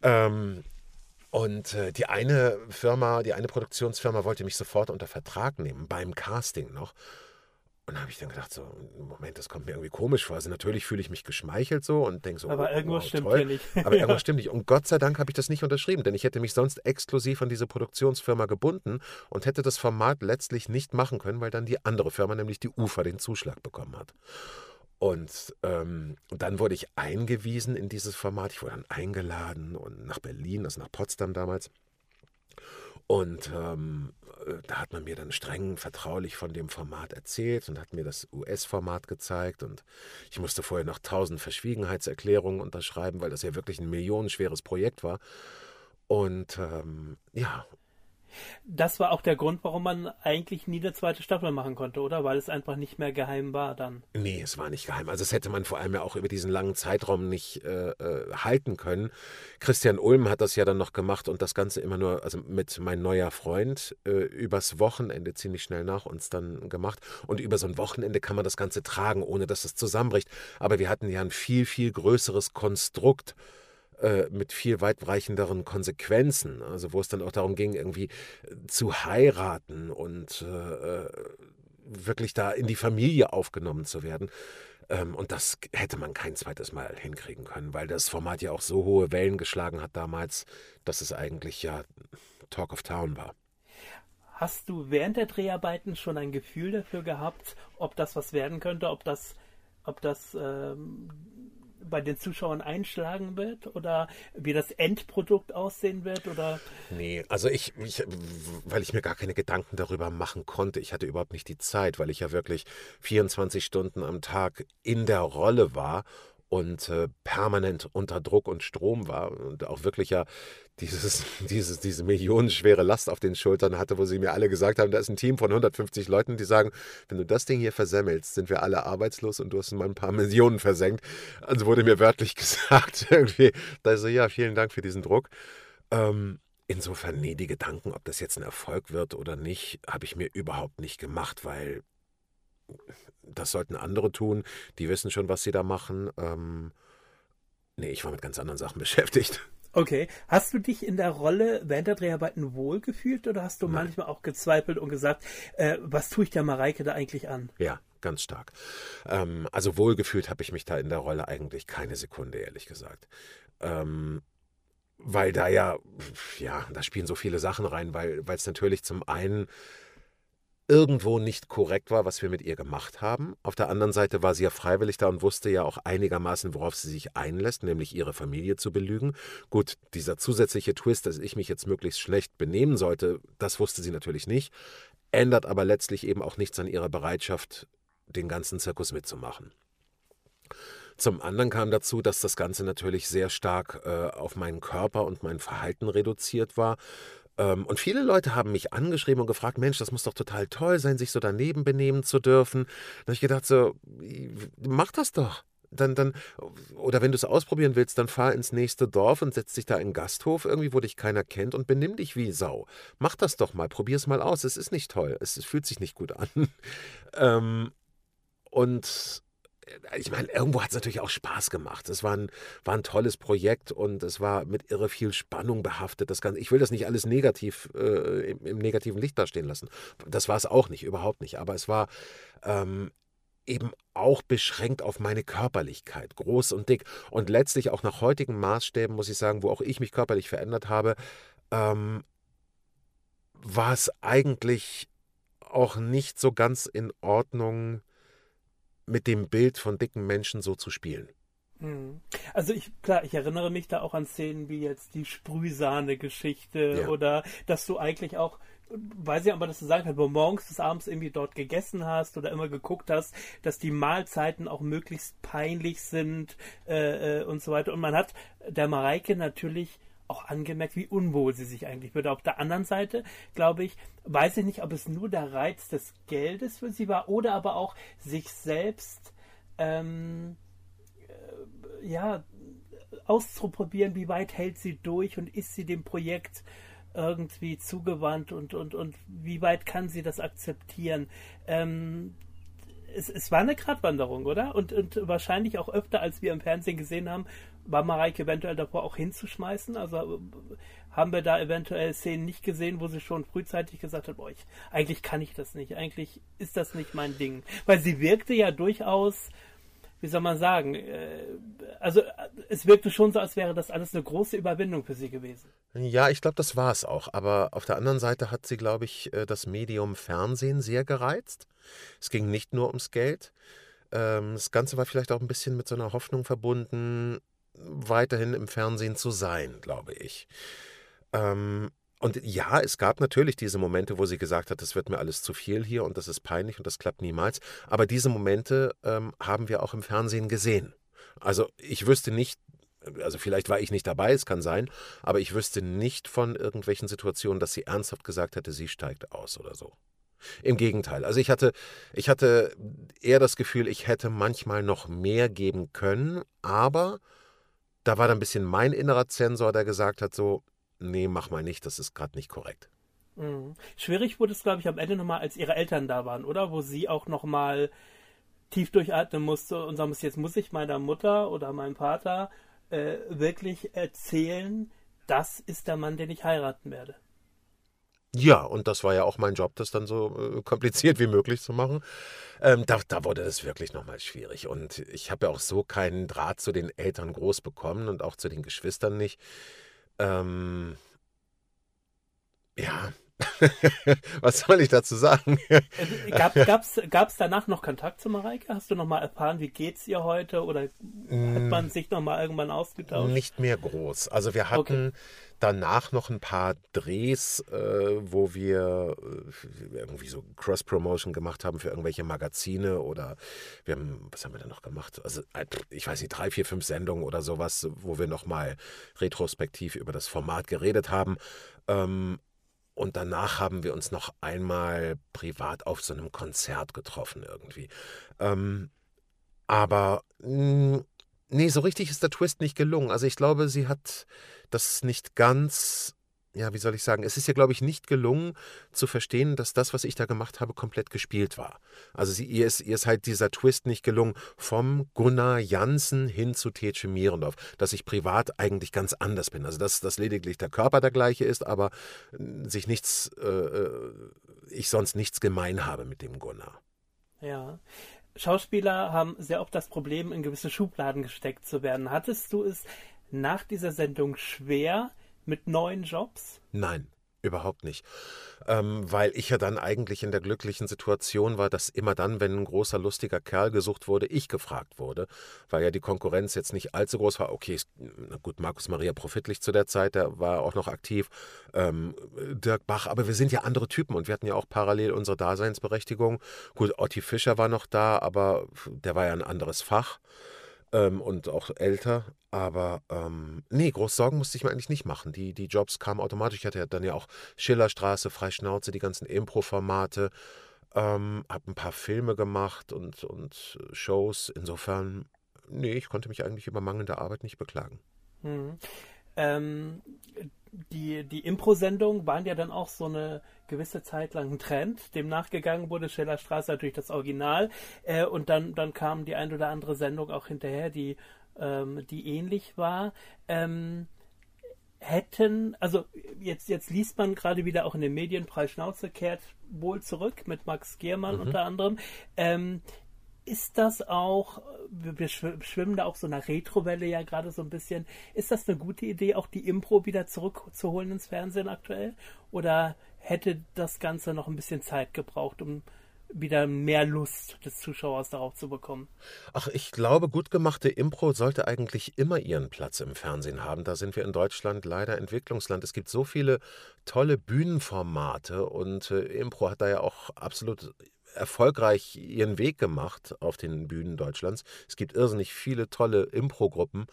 Ähm, und äh, die eine Firma, die eine Produktionsfirma wollte mich sofort unter Vertrag nehmen, beim Casting noch. Und habe ich dann gedacht, so, Moment, das kommt mir irgendwie komisch vor. Also natürlich fühle ich mich geschmeichelt so und denke so, aber oh, irgendwas oh, stimmt toll. hier nicht. [LAUGHS] Aber irgendwas stimmt nicht. Und Gott sei Dank habe ich das nicht unterschrieben, denn ich hätte mich sonst exklusiv an diese Produktionsfirma gebunden und hätte das Format letztlich nicht machen können, weil dann die andere Firma, nämlich die UFA, den Zuschlag bekommen hat. Und ähm, dann wurde ich eingewiesen in dieses Format. Ich wurde dann eingeladen und nach Berlin, also nach Potsdam damals. Und ähm, äh, da hat man mir dann streng vertraulich von dem Format erzählt und hat mir das US-Format gezeigt. Und ich musste vorher noch tausend Verschwiegenheitserklärungen unterschreiben, weil das ja wirklich ein millionenschweres Projekt war. Und ähm, ja, das war auch der Grund, warum man eigentlich nie eine zweite Staffel machen konnte, oder? Weil es einfach nicht mehr geheim war dann. Nee, es war nicht geheim. Also es hätte man vor allem ja auch über diesen langen Zeitraum nicht äh, äh, halten können. Christian Ulm hat das ja dann noch gemacht und das Ganze immer nur, also mit mein neuer Freund, äh, übers Wochenende ziemlich schnell nach uns dann gemacht. Und über so ein Wochenende kann man das Ganze tragen, ohne dass es zusammenbricht. Aber wir hatten ja ein viel, viel größeres Konstrukt mit viel weitreichenderen Konsequenzen. Also wo es dann auch darum ging, irgendwie äh, zu heiraten und äh, äh, wirklich da in die Familie aufgenommen zu werden. Ähm, und das hätte man kein zweites Mal hinkriegen können, weil das Format ja auch so hohe Wellen geschlagen hat damals, dass es eigentlich ja Talk of Town war. Hast du während der Dreharbeiten schon ein Gefühl dafür gehabt, ob das was werden könnte, ob das, ob das ähm, bei den Zuschauern einschlagen wird oder wie das Endprodukt aussehen wird oder? Nee also ich, ich weil ich mir gar keine Gedanken darüber machen konnte. Ich hatte überhaupt nicht die Zeit weil ich ja wirklich 24 Stunden am Tag in der Rolle war und äh, permanent unter Druck und Strom war und auch wirklich ja dieses, [LAUGHS] dieses, diese millionenschwere Last auf den Schultern hatte, wo sie mir alle gesagt haben, da ist ein Team von 150 Leuten, die sagen, wenn du das Ding hier versemmelst, sind wir alle arbeitslos und du hast mal ein paar Millionen versenkt. Also wurde mir wörtlich [LAUGHS] gesagt, irgendwie, da so, ja, vielen Dank für diesen Druck. Ähm, insofern, nee, die Gedanken, ob das jetzt ein Erfolg wird oder nicht, habe ich mir überhaupt nicht gemacht, weil das sollten andere tun, die wissen schon, was sie da machen. Ähm, nee, ich war mit ganz anderen Sachen [LAUGHS] beschäftigt. Okay. Hast du dich in der Rolle während der Dreharbeiten wohlgefühlt oder hast du Nein. manchmal auch gezweifelt und gesagt, äh, was tue ich der Mareike da eigentlich an? Ja, ganz stark. Ähm, also wohlgefühlt habe ich mich da in der Rolle eigentlich keine Sekunde, ehrlich gesagt. Ähm, weil da ja, ja, da spielen so viele Sachen rein, weil es natürlich zum einen irgendwo nicht korrekt war, was wir mit ihr gemacht haben. Auf der anderen Seite war sie ja freiwillig da und wusste ja auch einigermaßen, worauf sie sich einlässt, nämlich ihre Familie zu belügen. Gut, dieser zusätzliche Twist, dass ich mich jetzt möglichst schlecht benehmen sollte, das wusste sie natürlich nicht, ändert aber letztlich eben auch nichts an ihrer Bereitschaft, den ganzen Zirkus mitzumachen. Zum anderen kam dazu, dass das Ganze natürlich sehr stark äh, auf meinen Körper und mein Verhalten reduziert war. Ähm, und viele Leute haben mich angeschrieben und gefragt, Mensch, das muss doch total toll sein, sich so daneben benehmen zu dürfen. Da habe ich gedacht, so, mach das doch. Dann, dann, oder wenn du es ausprobieren willst, dann fahr ins nächste Dorf und setz dich da in einen Gasthof, irgendwie, wo dich keiner kennt und benimm dich wie Sau. Mach das doch mal, probier es mal aus. Es ist nicht toll, es, fühlt sich nicht gut an. [LAUGHS] ähm, und ich meine, irgendwo hat es natürlich auch Spaß gemacht. Es war ein, war ein tolles Projekt und es war mit irre viel Spannung behaftet. Das Ganze, ich will das nicht alles negativ äh, im, im, negativen Licht dastehen lassen. Das war es auch nicht, überhaupt nicht. Aber es war ähm, eben auch beschränkt auf meine Körperlichkeit, groß und dick. Und letztlich auch nach heutigen Maßstäben, muss ich sagen, wo auch ich mich körperlich verändert habe, ähm, war es eigentlich auch nicht so ganz in Ordnung, mit dem Bild von dicken Menschen so zu spielen. Hm. Also ich, klar, ich erinnere mich da auch an Szenen wie jetzt die Sprühsahne-Geschichte ja. oder dass du eigentlich auch, weiß ich aber, dass du sagen kannst, wo morgens bis abends irgendwie dort gegessen hast oder immer geguckt hast, dass die Mahlzeiten auch möglichst peinlich sind äh, äh und so weiter. Und man hat der Mareike natürlich auch angemerkt, wie unwohl sie sich eigentlich würde. Auf der anderen Seite, glaube ich, weiß ich nicht, ob es nur der Reiz des Geldes für sie war oder aber auch sich selbst ähm, äh, ja auszuprobieren, wie weit hält sie durch und ist sie dem Projekt irgendwie zugewandt und, und, und wie weit kann sie das akzeptieren. Ähm, es, es war eine Gratwanderung, oder? Und, und wahrscheinlich auch öfter, als wir im Fernsehen gesehen haben, war Mareike eventuell davor auch hinzuschmeißen. Also haben wir da eventuell Szenen nicht gesehen, wo sie schon frühzeitig gesagt hat, boah, ich, eigentlich kann ich das nicht, eigentlich ist das nicht mein Ding. Weil sie wirkte ja durchaus, wie soll man sagen, äh, also es wirkte schon so, als wäre das alles eine große Überwindung für sie gewesen. Ja, ich glaube, das war es auch. Aber auf der anderen Seite hat sie, glaube ich, äh, das Medium Fernsehen sehr gereizt. Es ging nicht nur ums Geld. Ähm, das Ganze war vielleicht auch ein bisschen mit so einer Hoffnung verbunden, weiterhin im Fernsehen zu sein, glaube ich. Ähm, und ja, es gab natürlich diese Momente, wo sie gesagt hat, das wird mir alles zu viel hier und das ist peinlich und das klappt niemals. Aber diese Momente ähm, haben wir auch im Fernsehen gesehen. Also ich wüsste nicht, also vielleicht war ich nicht dabei, es kann sein, aber ich wüsste nicht von irgendwelchen Situationen, dass sie ernsthaft gesagt hätte, sie steigt aus oder so. Im Gegenteil. Also ich hatte, ich hatte eher das Gefühl, ich hätte manchmal noch mehr geben können, aber da war dann ein bisschen mein innerer Zensor, der gesagt hat, so, nee, mach mal nicht, das ist gerade nicht korrekt. Mhm. Schwierig wurde es, glaube ich, am Ende nochmal, als ihre Eltern da waren, oder? Wo sie auch nochmal tief durchatmen musste und sagen muss, jetzt muss ich meiner Mutter oder meinem Vater äh, wirklich erzählen, das ist der Mann, den ich heiraten werde. Ja, und das war ja auch mein Job, das dann so äh, kompliziert wie möglich zu machen. Ähm, da, da wurde es wirklich nochmal schwierig. Und ich habe ja auch so keinen Draht zu den Eltern groß bekommen und auch zu den Geschwistern nicht. Ähm, ja, [LAUGHS] Was soll ich dazu sagen? Äh, gab es danach noch Kontakt zu Mareike? Hast du noch mal erfahren, wie geht's ihr heute? Oder hat mm. man sich noch mal irgendwann ausgetauscht? Nicht mehr groß. Also wir hatten okay. danach noch ein paar Drehs, äh, wo wir äh, irgendwie so Cross-Promotion gemacht haben für irgendwelche Magazine oder wir haben, was haben wir denn noch gemacht? Also äh, ich weiß nicht, drei, vier, fünf Sendungen oder sowas, wo wir noch mal retrospektiv über das Format geredet haben. Ähm, und danach haben wir uns noch einmal privat auf so einem Konzert getroffen irgendwie. Ähm, aber mh, hm, nee, so richtig ist der Twist nicht gelungen. Also ich glaube, sie hat das nicht ganz ja, wie soll ich sagen, es ist ja, glaube ich, nicht gelungen zu verstehen, dass das, was ich da gemacht habe, komplett gespielt war. Also sie, ihr, ist, ihr ist halt dieser Twist nicht gelungen vom Gunnar Jansen hin zu Tetsche Mierendorf, dass ich privat eigentlich ganz anders bin. Also dass, dass lediglich der Körper der gleiche ist, aber äh, sich nichts, äh, äh, ich sonst nichts gemein habe mit dem Gunnar. Ja. Schauspieler haben sehr oft das Problem, in gewisse Schubladen gesteckt zu werden. Hattest du es nach dieser Sendung schwer, mit neuen Jobs? Nein, überhaupt nicht. Ähm, weil ich ja dann eigentlich in der glücklichen Situation war, dass immer dann, wenn ein großer, lustiger Kerl gesucht wurde, ich gefragt wurde, weil ja die Konkurrenz jetzt nicht allzu groß war. Okay, gut, Markus Maria Profitlich zu der Zeit, der war auch noch aktiv, ähm, Dirk Bach, aber wir sind ja andere Typen und wir hatten ja auch parallel unsere Daseinsberechtigung. Gut, Otti Fischer war noch da, aber der war ja ein anderes Fach ähm, und auch älter. Aber ähm, nee, groß Sorgen musste ich mir eigentlich nicht machen. Die, die Jobs kamen automatisch. Ich hatte ja dann ja auch Schillerstraße, Freischnauze, die ganzen Impro-Formate. Ähm, hab ein paar Filme gemacht und, und Shows. Insofern, nee, ich konnte mich eigentlich über mangelnde Arbeit nicht beklagen. Mhm. Ähm, die, die Impro-Sendungen waren ja dann auch so eine gewisse Zeit lang ein Trend. Dem nachgegangen wurde Schillerstraße natürlich das Original. Äh, und dann, dann kam die ein oder andere Sendung auch hinterher, die, ähm, die ähnlich war. Ähm, hätten, also jetzt, jetzt liest man gerade wieder auch in den Medien, Preis Schnauze kehrt wohl zurück mit Max Giermann mhm. unter anderem. Ähm, ist das auch, wir schwimmen da auch so einer Retrowelle ja gerade so ein bisschen, ist das eine gute Idee, auch die Impro wieder zurückzuholen ins Fernsehen aktuell? Oder hätte das Ganze noch ein bisschen Zeit gebraucht, um wieder mehr Lust des Zuschauers darauf zu bekommen. Ach, ich glaube, gut gemachte Impro sollte eigentlich immer ihren Platz im Fernsehen haben. Da sind wir in Deutschland leider Entwicklungsland. Es gibt so viele tolle Bühnenformate und äh, Impro hat da ja auch absolut erfolgreich ihren Weg gemacht auf den Bühnen Deutschlands. Es gibt irrsinnig viele tolle Impro-Gruppen.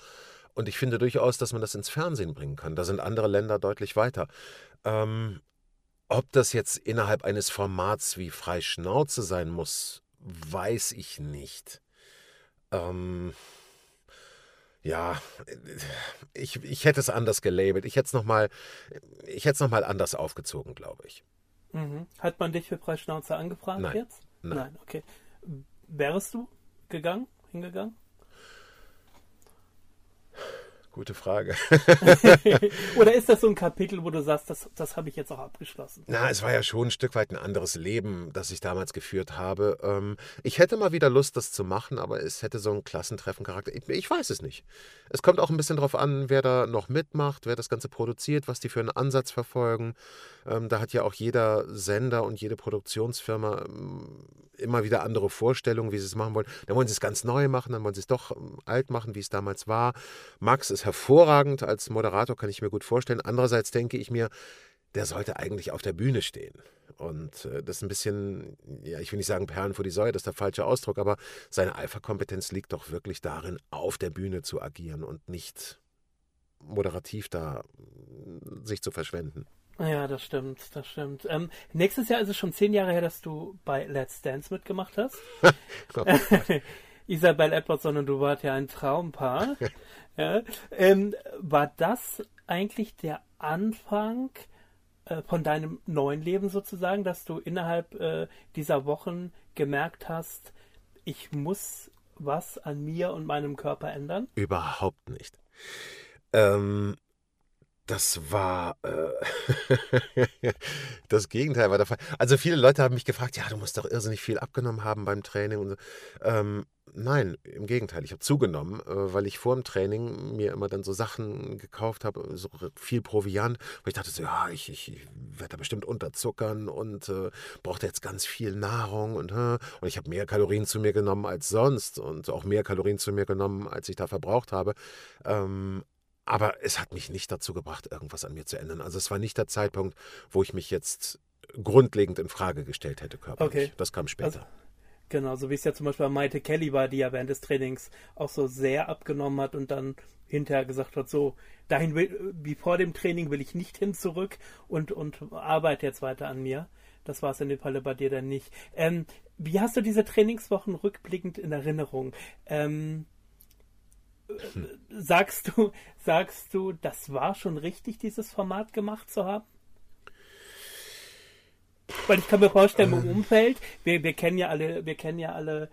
Und ich finde durchaus, dass man das ins Fernsehen bringen kann. Da sind andere Länder deutlich weiter. Ähm, ob das jetzt innerhalb eines Formats wie Freischnauze sein muss, weiß ich nicht. Ähm, ja, ich, ich hätte es anders gelabelt. Ich hätte es nochmal noch anders aufgezogen, glaube ich. Mhm. Hat man dich für Preisschnauze angefragt Nein. jetzt? Nein. Nein, okay. Wärst du gegangen, hingegangen? Gute Frage. [LAUGHS] Oder ist das so ein Kapitel, wo du sagst, das, das habe ich jetzt auch abgeschlossen? Na, es war ja schon ein Stück weit ein anderes Leben, das ich damals geführt habe. Ähm, ich hätte mal wieder Lust, das zu machen, aber es hätte so einen Klassentreffen-Charakter. Ich, ich, weiß es nicht. Es kommt auch ein bisschen darauf an, wer da noch mitmacht, wer das Ganze produziert, was die für einen Ansatz verfolgen. Ähm, da hat ja auch jeder Sender und jede Produktionsfirma ähm, immer wieder andere Vorstellungen, wie sie es machen wollen. Dann wollen sie es ganz neu machen, dann wollen sie es doch ähm, alt machen, wie es damals war. Max ist hervorragend als Moderator, kann ich mir gut vorstellen. Andererseits denke ich mir, der sollte eigentlich auf der Bühne stehen. Und äh, das ist ein bisschen, ja, ich will nicht sagen Perlen vor die Säue, das ist der falsche Ausdruck, aber seine Alpha-Kompetenz liegt doch wirklich darin, auf der Bühne zu agieren und nicht moderativ da sich zu verschwenden. Ja, das stimmt, das stimmt. Ähm, nächstes Jahr ist es schon zehn Jahre her, dass du bei Let's Dance mitgemacht hast. [LAUGHS] [LAUGHS] Isabel Edwardson und du wart ja ein Traumpaar. [LAUGHS] ja. ähm, war das eigentlich der Anfang äh, von deinem neuen Leben sozusagen, dass du innerhalb äh, dieser Wochen gemerkt hast, ich muss was an mir und meinem Körper ändern? Überhaupt nicht. Ähm, das war äh, [LAUGHS] das Gegenteil war der Fall. Also viele Leute haben mich gefragt, ja, du musst doch irrsinnig viel abgenommen haben beim Training. Und so. ähm, nein, im Gegenteil, ich habe zugenommen, äh, weil ich vor dem Training mir immer dann so Sachen gekauft habe, so viel Proviant, wo ich dachte so, ja, ich, ich werde da bestimmt unterzuckern und äh, brauchte jetzt ganz viel Nahrung und, und ich habe mehr Kalorien zu mir genommen als sonst und auch mehr Kalorien zu mir genommen, als ich da verbraucht habe. Ähm, aber es hat mich nicht dazu gebracht, irgendwas an mir zu ändern. Also es war nicht der Zeitpunkt, wo ich mich jetzt grundlegend in Frage gestellt hätte körperlich. Okay. Das kam später. Also, genau, so wie es ja zum Beispiel bei Maite Kelly war, die ja während des Trainings auch so sehr abgenommen hat und dann hinterher gesagt hat, so, dahin will, wie vor dem Training will ich nicht hin zurück und, und arbeite jetzt weiter an mir. Das war es in dem Falle bei dir dann nicht. Ähm, wie hast du diese Trainingswochen rückblickend in Erinnerung? Ähm, sagst du, sagst du, das war schon richtig, dieses Format gemacht zu haben? Weil ich kann mir vorstellen, im Umfeld, wir, wir kennen ja alle, wir kennen ja alle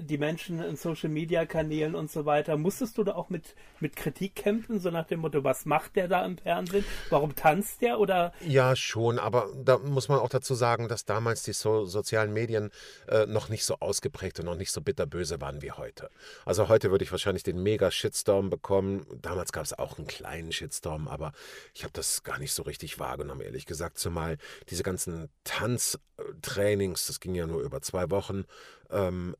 die Menschen in Social Media Kanälen und so weiter. Musstest du da auch mit, mit Kritik kämpfen, so nach dem Motto, was macht der da im Fernsehen? Warum tanzt der? Oder? Ja, schon, aber da muss man auch dazu sagen, dass damals die so sozialen Medien äh, noch nicht so ausgeprägt und noch nicht so bitterböse waren wie heute. Also heute würde ich wahrscheinlich den Mega-Shitstorm bekommen. Damals gab es auch einen kleinen Shitstorm, aber ich habe das gar nicht so richtig wahrgenommen, ehrlich gesagt. Zumal diese ganzen Tanztrainings, das ging ja nur über zwei Wochen, ähm,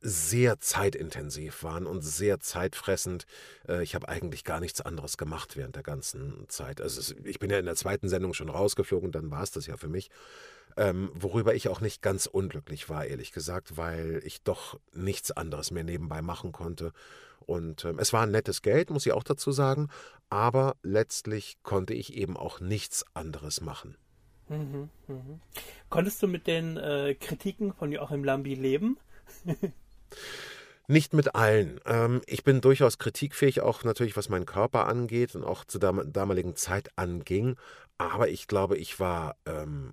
sehr zeitintensiv waren und sehr zeitfressend. Äh, ich habe eigentlich gar nichts anderes gemacht während der ganzen Zeit. Also ich bin ja in der zweiten Sendung schon rausgeflogen, dann war es das ja für mich. Ähm, worüber ich auch nicht ganz unglücklich war, ehrlich gesagt, weil ich doch nichts anderes mehr nebenbei machen konnte. Und ähm, es war ein nettes Geld, muss ich auch dazu sagen, aber letztlich konnte ich eben auch nichts anderes machen. Mhm, mhm. Konntest du mit den äh, Kritiken von Joachim Lambi leben? [LAUGHS] Nicht mit allen. Ähm, ich bin durchaus kritikfähig, auch natürlich was meinen Körper angeht und auch zur dam damaligen Zeit anging. Aber ich glaube, ich war ähm,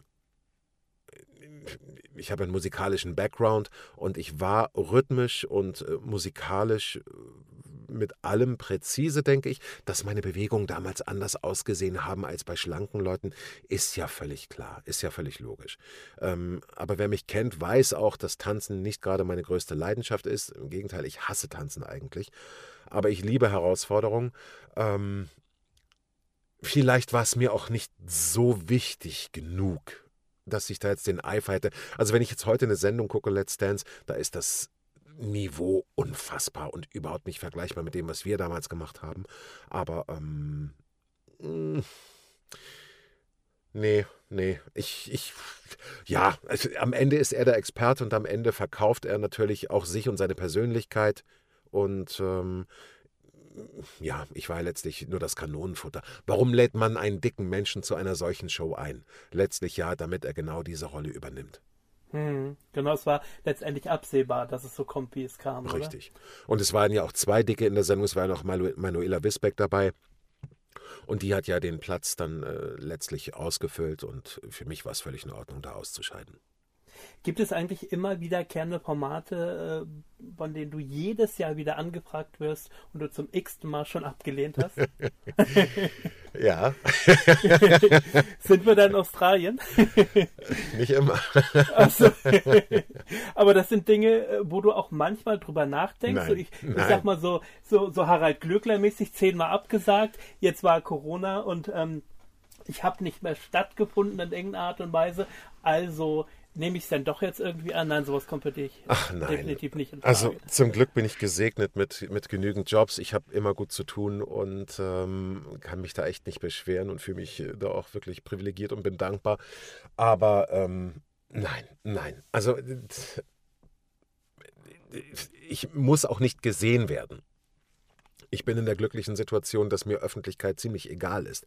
ich habe einen musikalischen Background und ich war rhythmisch und äh, musikalisch mit allem präzise, denke ich. Dass meine Bewegungen damals anders ausgesehen haben als bei schlanken Leuten, ist ja völlig klar, ist ja völlig logisch. Ähm, aber wer mich kennt, weiß auch, dass Tanzen nicht gerade meine größte Leidenschaft ist. Im Gegenteil, ich hasse Tanzen eigentlich. Aber ich liebe Herausforderungen. Ähm, vielleicht war es mir auch nicht so wichtig genug, dass ich da jetzt den Eifer hätte. Also wenn ich jetzt heute eine Sendung gucke, Let's Dance, da ist das Niveau unfassbar und überhaupt nicht vergleichbar mit dem, was wir damals gemacht haben. Aber, ähm, mm, nee, nee, ich, ich, ja, also am Ende ist er der Experte und am Ende verkauft er natürlich auch sich und seine Persönlichkeit und, ähm, ja, ich war letztlich nur das Kanonenfutter. Warum lädt man einen dicken Menschen zu einer solchen Show ein? Letztlich ja, damit er genau diese Rolle übernimmt. Hm, genau, es war letztendlich absehbar, dass es so kommt, wie es kam. Richtig. Oder? Und es waren ja auch zwei Dicke in der Sendung, es war ja noch Manuela Wisbeck dabei. Und die hat ja den Platz dann äh, letztlich ausgefüllt und für mich war es völlig in Ordnung, da auszuscheiden. Gibt es eigentlich immer wiederkehrende Formate, äh, von denen du jedes Jahr wieder angefragt wirst und du zum x-ten Mal schon abgelehnt hast? [LAUGHS] ja. [LAUGHS] Sind wir da in Australien? [LAUGHS] Nicht immer. So. Aber das sind Dinge, äh, wo du auch manchmal drüber nachdenkst. Nein, ich, ich sag mal so, so, so Harald Glöckler-mäßig zehnmal abgesagt. Jetzt war Corona und ähm, ich habe nicht mehr stattgefunden in irgendeiner Art und Weise. Also nehme ich es dann doch jetzt irgendwie an? Nein, sowas kommt für dich Ach, nein. definitiv nicht in Frage. Also zum Glück bin ich gesegnet mit, mit genügend Jobs. Ich habe immer gut zu tun und ähm, kann mich da echt nicht beschweren und fühle mich äh, da auch wirklich privilegiert und bin dankbar. Aber ähm, nein, nein. Also äh, ich muss auch nicht gesehen werden. Ich bin in der glücklichen Situation, dass mir Öffentlichkeit ziemlich egal ist.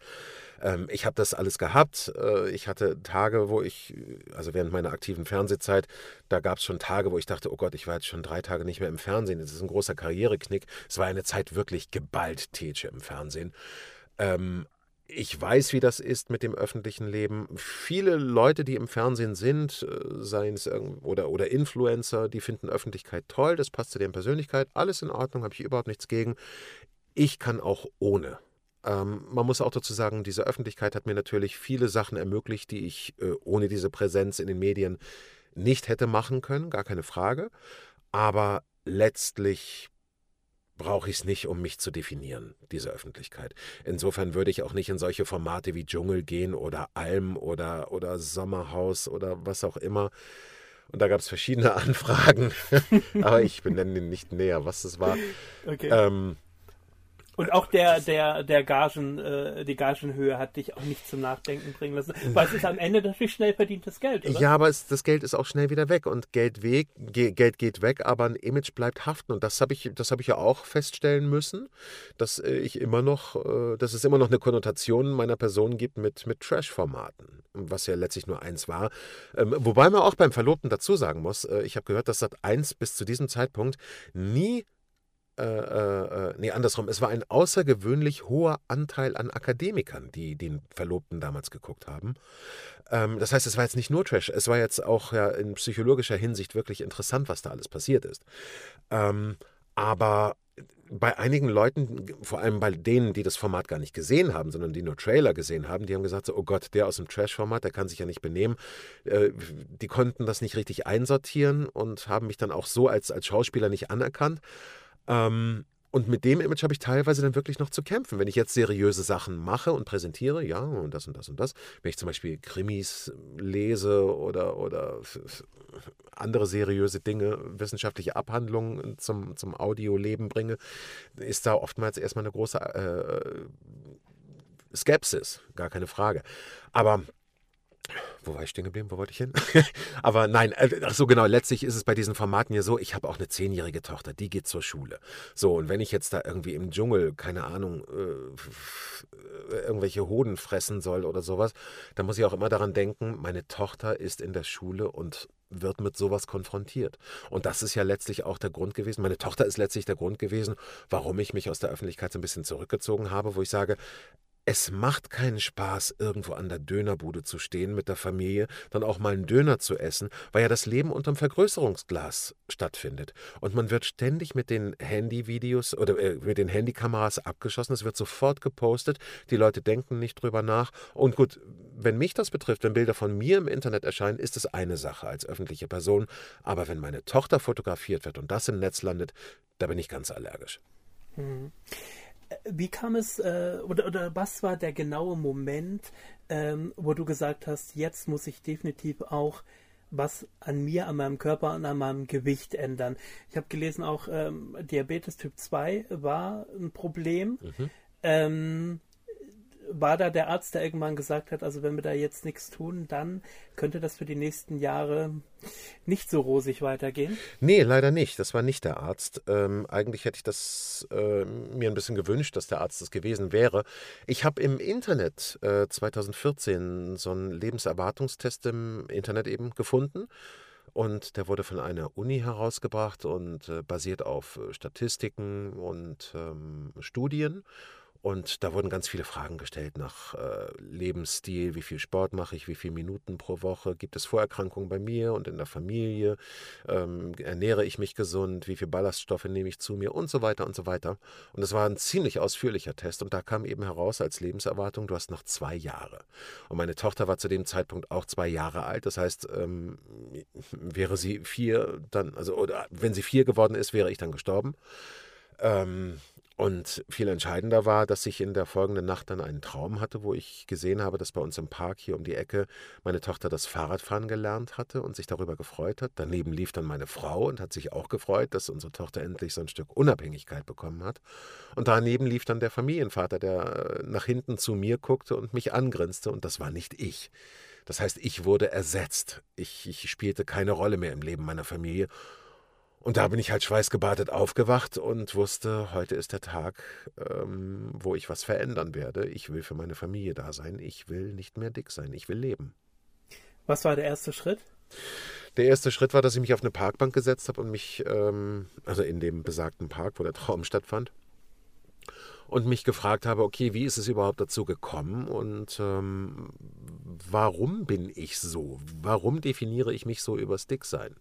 Ähm, ich habe das alles gehabt. Äh, ich hatte Tage, wo ich, also während meiner aktiven Fernsehzeit, da gab es schon Tage, wo ich dachte, oh Gott, ich war jetzt schon drei Tage nicht mehr im Fernsehen. Das ist ein großer Karriereknick. Es war eine Zeit wirklich geballt Tätsche im Fernsehen. Ähm, ich weiß, wie das ist mit dem öffentlichen Leben. Viele Leute, die im Fernsehen sind, äh, seien es oder, oder Influencer, die finden Öffentlichkeit toll, das passt zu deren Persönlichkeit, alles in Ordnung, habe ich überhaupt nichts gegen. Ich kann auch ohne. Ähm, man muss auch dazu sagen, diese Öffentlichkeit hat mir natürlich viele Sachen ermöglicht, die ich äh, ohne diese Präsenz in den Medien nicht hätte machen können, gar keine Frage. Aber letztlich brauche ich es nicht, um mich zu definieren, diese Öffentlichkeit. Insofern würde ich auch nicht in solche Formate wie Dschungel gehen oder Alm oder, oder Sommerhaus oder was auch immer. Und da gab es verschiedene [LAUGHS] Anfragen, aber ich benenne nicht näher, was es war. Okay. Ähm, und auch der, der, der Gagen, äh, die Gagenhöhe hat dich auch nicht zum Nachdenken bringen lassen. Weil es ist am Ende natürlich schnell verdientes Geld, oder? Ja, aber es, das Geld ist auch schnell wieder weg und Geld, weg, ge, Geld geht weg, aber ein Image bleibt haften. Und das habe ich, das ich ja auch feststellen müssen, dass äh, ich immer noch, äh, dass es immer noch eine Konnotation meiner Person gibt mit, mit Trash-Formaten, was ja letztlich nur eins war. Ähm, wobei man auch beim Verlobten dazu sagen muss, äh, ich habe gehört, dass Sat 1 bis zu diesem Zeitpunkt nie äh, äh, nee, andersrum. Es war ein außergewöhnlich hoher Anteil an Akademikern, die den Verlobten damals geguckt haben. Ähm, das heißt, es war jetzt nicht nur Trash, es war jetzt auch ja in psychologischer Hinsicht wirklich interessant, was da alles passiert ist. Ähm, aber bei einigen Leuten, vor allem bei denen, die das Format gar nicht gesehen haben, sondern die nur Trailer gesehen haben, die haben gesagt, so, oh Gott, der aus dem Trash-Format, der kann sich ja nicht benehmen. Äh, die konnten das nicht richtig einsortieren und haben mich dann auch so als, als Schauspieler nicht anerkannt. Ähm, und mit dem Image habe ich teilweise dann wirklich noch zu kämpfen. Wenn ich jetzt seriöse Sachen mache und präsentiere, ja, und das und das und das, wenn ich zum Beispiel Krimis lese oder, oder andere seriöse Dinge, wissenschaftliche Abhandlungen zum, zum Audioleben bringe, ist da oftmals erstmal eine große äh, Skepsis, gar keine Frage. Aber wo war ich stehen geblieben? Wo wollte ich hin? [LAUGHS] Aber nein, äh, ach so genau, letztlich ist es bei diesen Formaten ja so, ich habe auch eine zehnjährige Tochter, die geht zur Schule. So, und wenn ich jetzt da irgendwie im Dschungel, keine Ahnung, äh, irgendwelche Hoden fressen soll oder sowas, dann muss ich auch immer daran denken, meine Tochter ist in der Schule und wird mit sowas konfrontiert. Und das ist ja letztlich auch der Grund gewesen, meine Tochter ist letztlich der Grund gewesen, warum ich mich aus der Öffentlichkeit so ein bisschen zurückgezogen habe, wo ich sage, es macht keinen Spaß, irgendwo an der Dönerbude zu stehen mit der Familie, dann auch mal einen Döner zu essen, weil ja das Leben unterm Vergrößerungsglas stattfindet. Und man wird ständig mit den Handyvideos oder äh, mit den Handykameras abgeschossen, es wird sofort gepostet, die Leute denken nicht drüber nach. Und gut, wenn mich das betrifft, wenn Bilder von mir im Internet erscheinen, ist es eine Sache als öffentliche Person. Aber wenn meine Tochter fotografiert wird und das im Netz landet, da bin ich ganz allergisch. Hm wie kam es, äh, oder, oder was war der genaue Moment, ähm, wo du gesagt hast, jetzt muss ich definitiv auch was an mir, an meinem Körper und an meinem Gewicht ändern. Ich habe gelesen, auch ähm, Diabetes Typ 2 war ein Problem. Mhm. Ähm, war da der Arzt, der irgendwann gesagt hat, also wenn wir da jetzt nichts tun, dann könnte das für die nächsten Jahre nicht so rosig weitergehen? Nee, leider nicht. Das war nicht der Arzt. Ähm, eigentlich hätte ich das äh, mir ein bisschen gewünscht, dass der Arzt das gewesen wäre. Ich habe im Internet äh, 2014 so einen Lebenserwartungstest im Internet eben gefunden. Und der wurde von einer Uni herausgebracht und äh, basiert auf äh, Statistiken und ähm, Studien. Und da wurden ganz viele Fragen gestellt nach äh, Lebensstil, wie viel Sport mache ich, wie viele Minuten pro Woche, gibt es Vorerkrankungen bei mir und in der Familie, ähm, ernähre ich mich gesund, wie viele Ballaststoffe nehme ich zu mir und so weiter und so weiter. Und es war ein ziemlich ausführlicher Test und da kam eben heraus als Lebenserwartung, du hast noch zwei Jahre. Und meine Tochter war zu dem Zeitpunkt auch zwei Jahre alt, das heißt, ähm, wäre sie vier, dann, also, oder wenn sie vier geworden ist, wäre ich dann gestorben. Ähm, Und viel entscheidender war, dass ich in der folgenden Nacht dann einen Traum hatte, wo ich gesehen habe, dass bei uns im Park hier um die Ecke meine Tochter das Fahrradfahren gelernt hatte und sich darüber gefreut hat. Daneben lief dann meine Frau und hat sich auch gefreut, dass unsere Tochter endlich so ein Stück Unabhängigkeit bekommen hat. Und daneben lief dann der Familienvater, der nach hinten zu mir guckte und mich angrinste, und das war nicht ich. Das heißt, ich wurde ersetzt. Ich, ich spielte keine Rolle mehr im Leben meiner Familie und da bin ich halt schweißgebadet aufgewacht und wusste, heute ist der Tag, ähm, wo ich was verändern werde. Ich will für meine Familie da sein. Ich will nicht mehr dick sein. Ich will leben. Was war der erste Schritt? Der erste Schritt war, dass ich mich auf eine Parkbank gesetzt habe und mich, ähm, also in dem besagten Park, wo der Traum stattfand, und mich gefragt habe, okay, wie ist es überhaupt dazu gekommen und ähm, warum bin ich so? Warum definiere ich mich so übers Dicksein?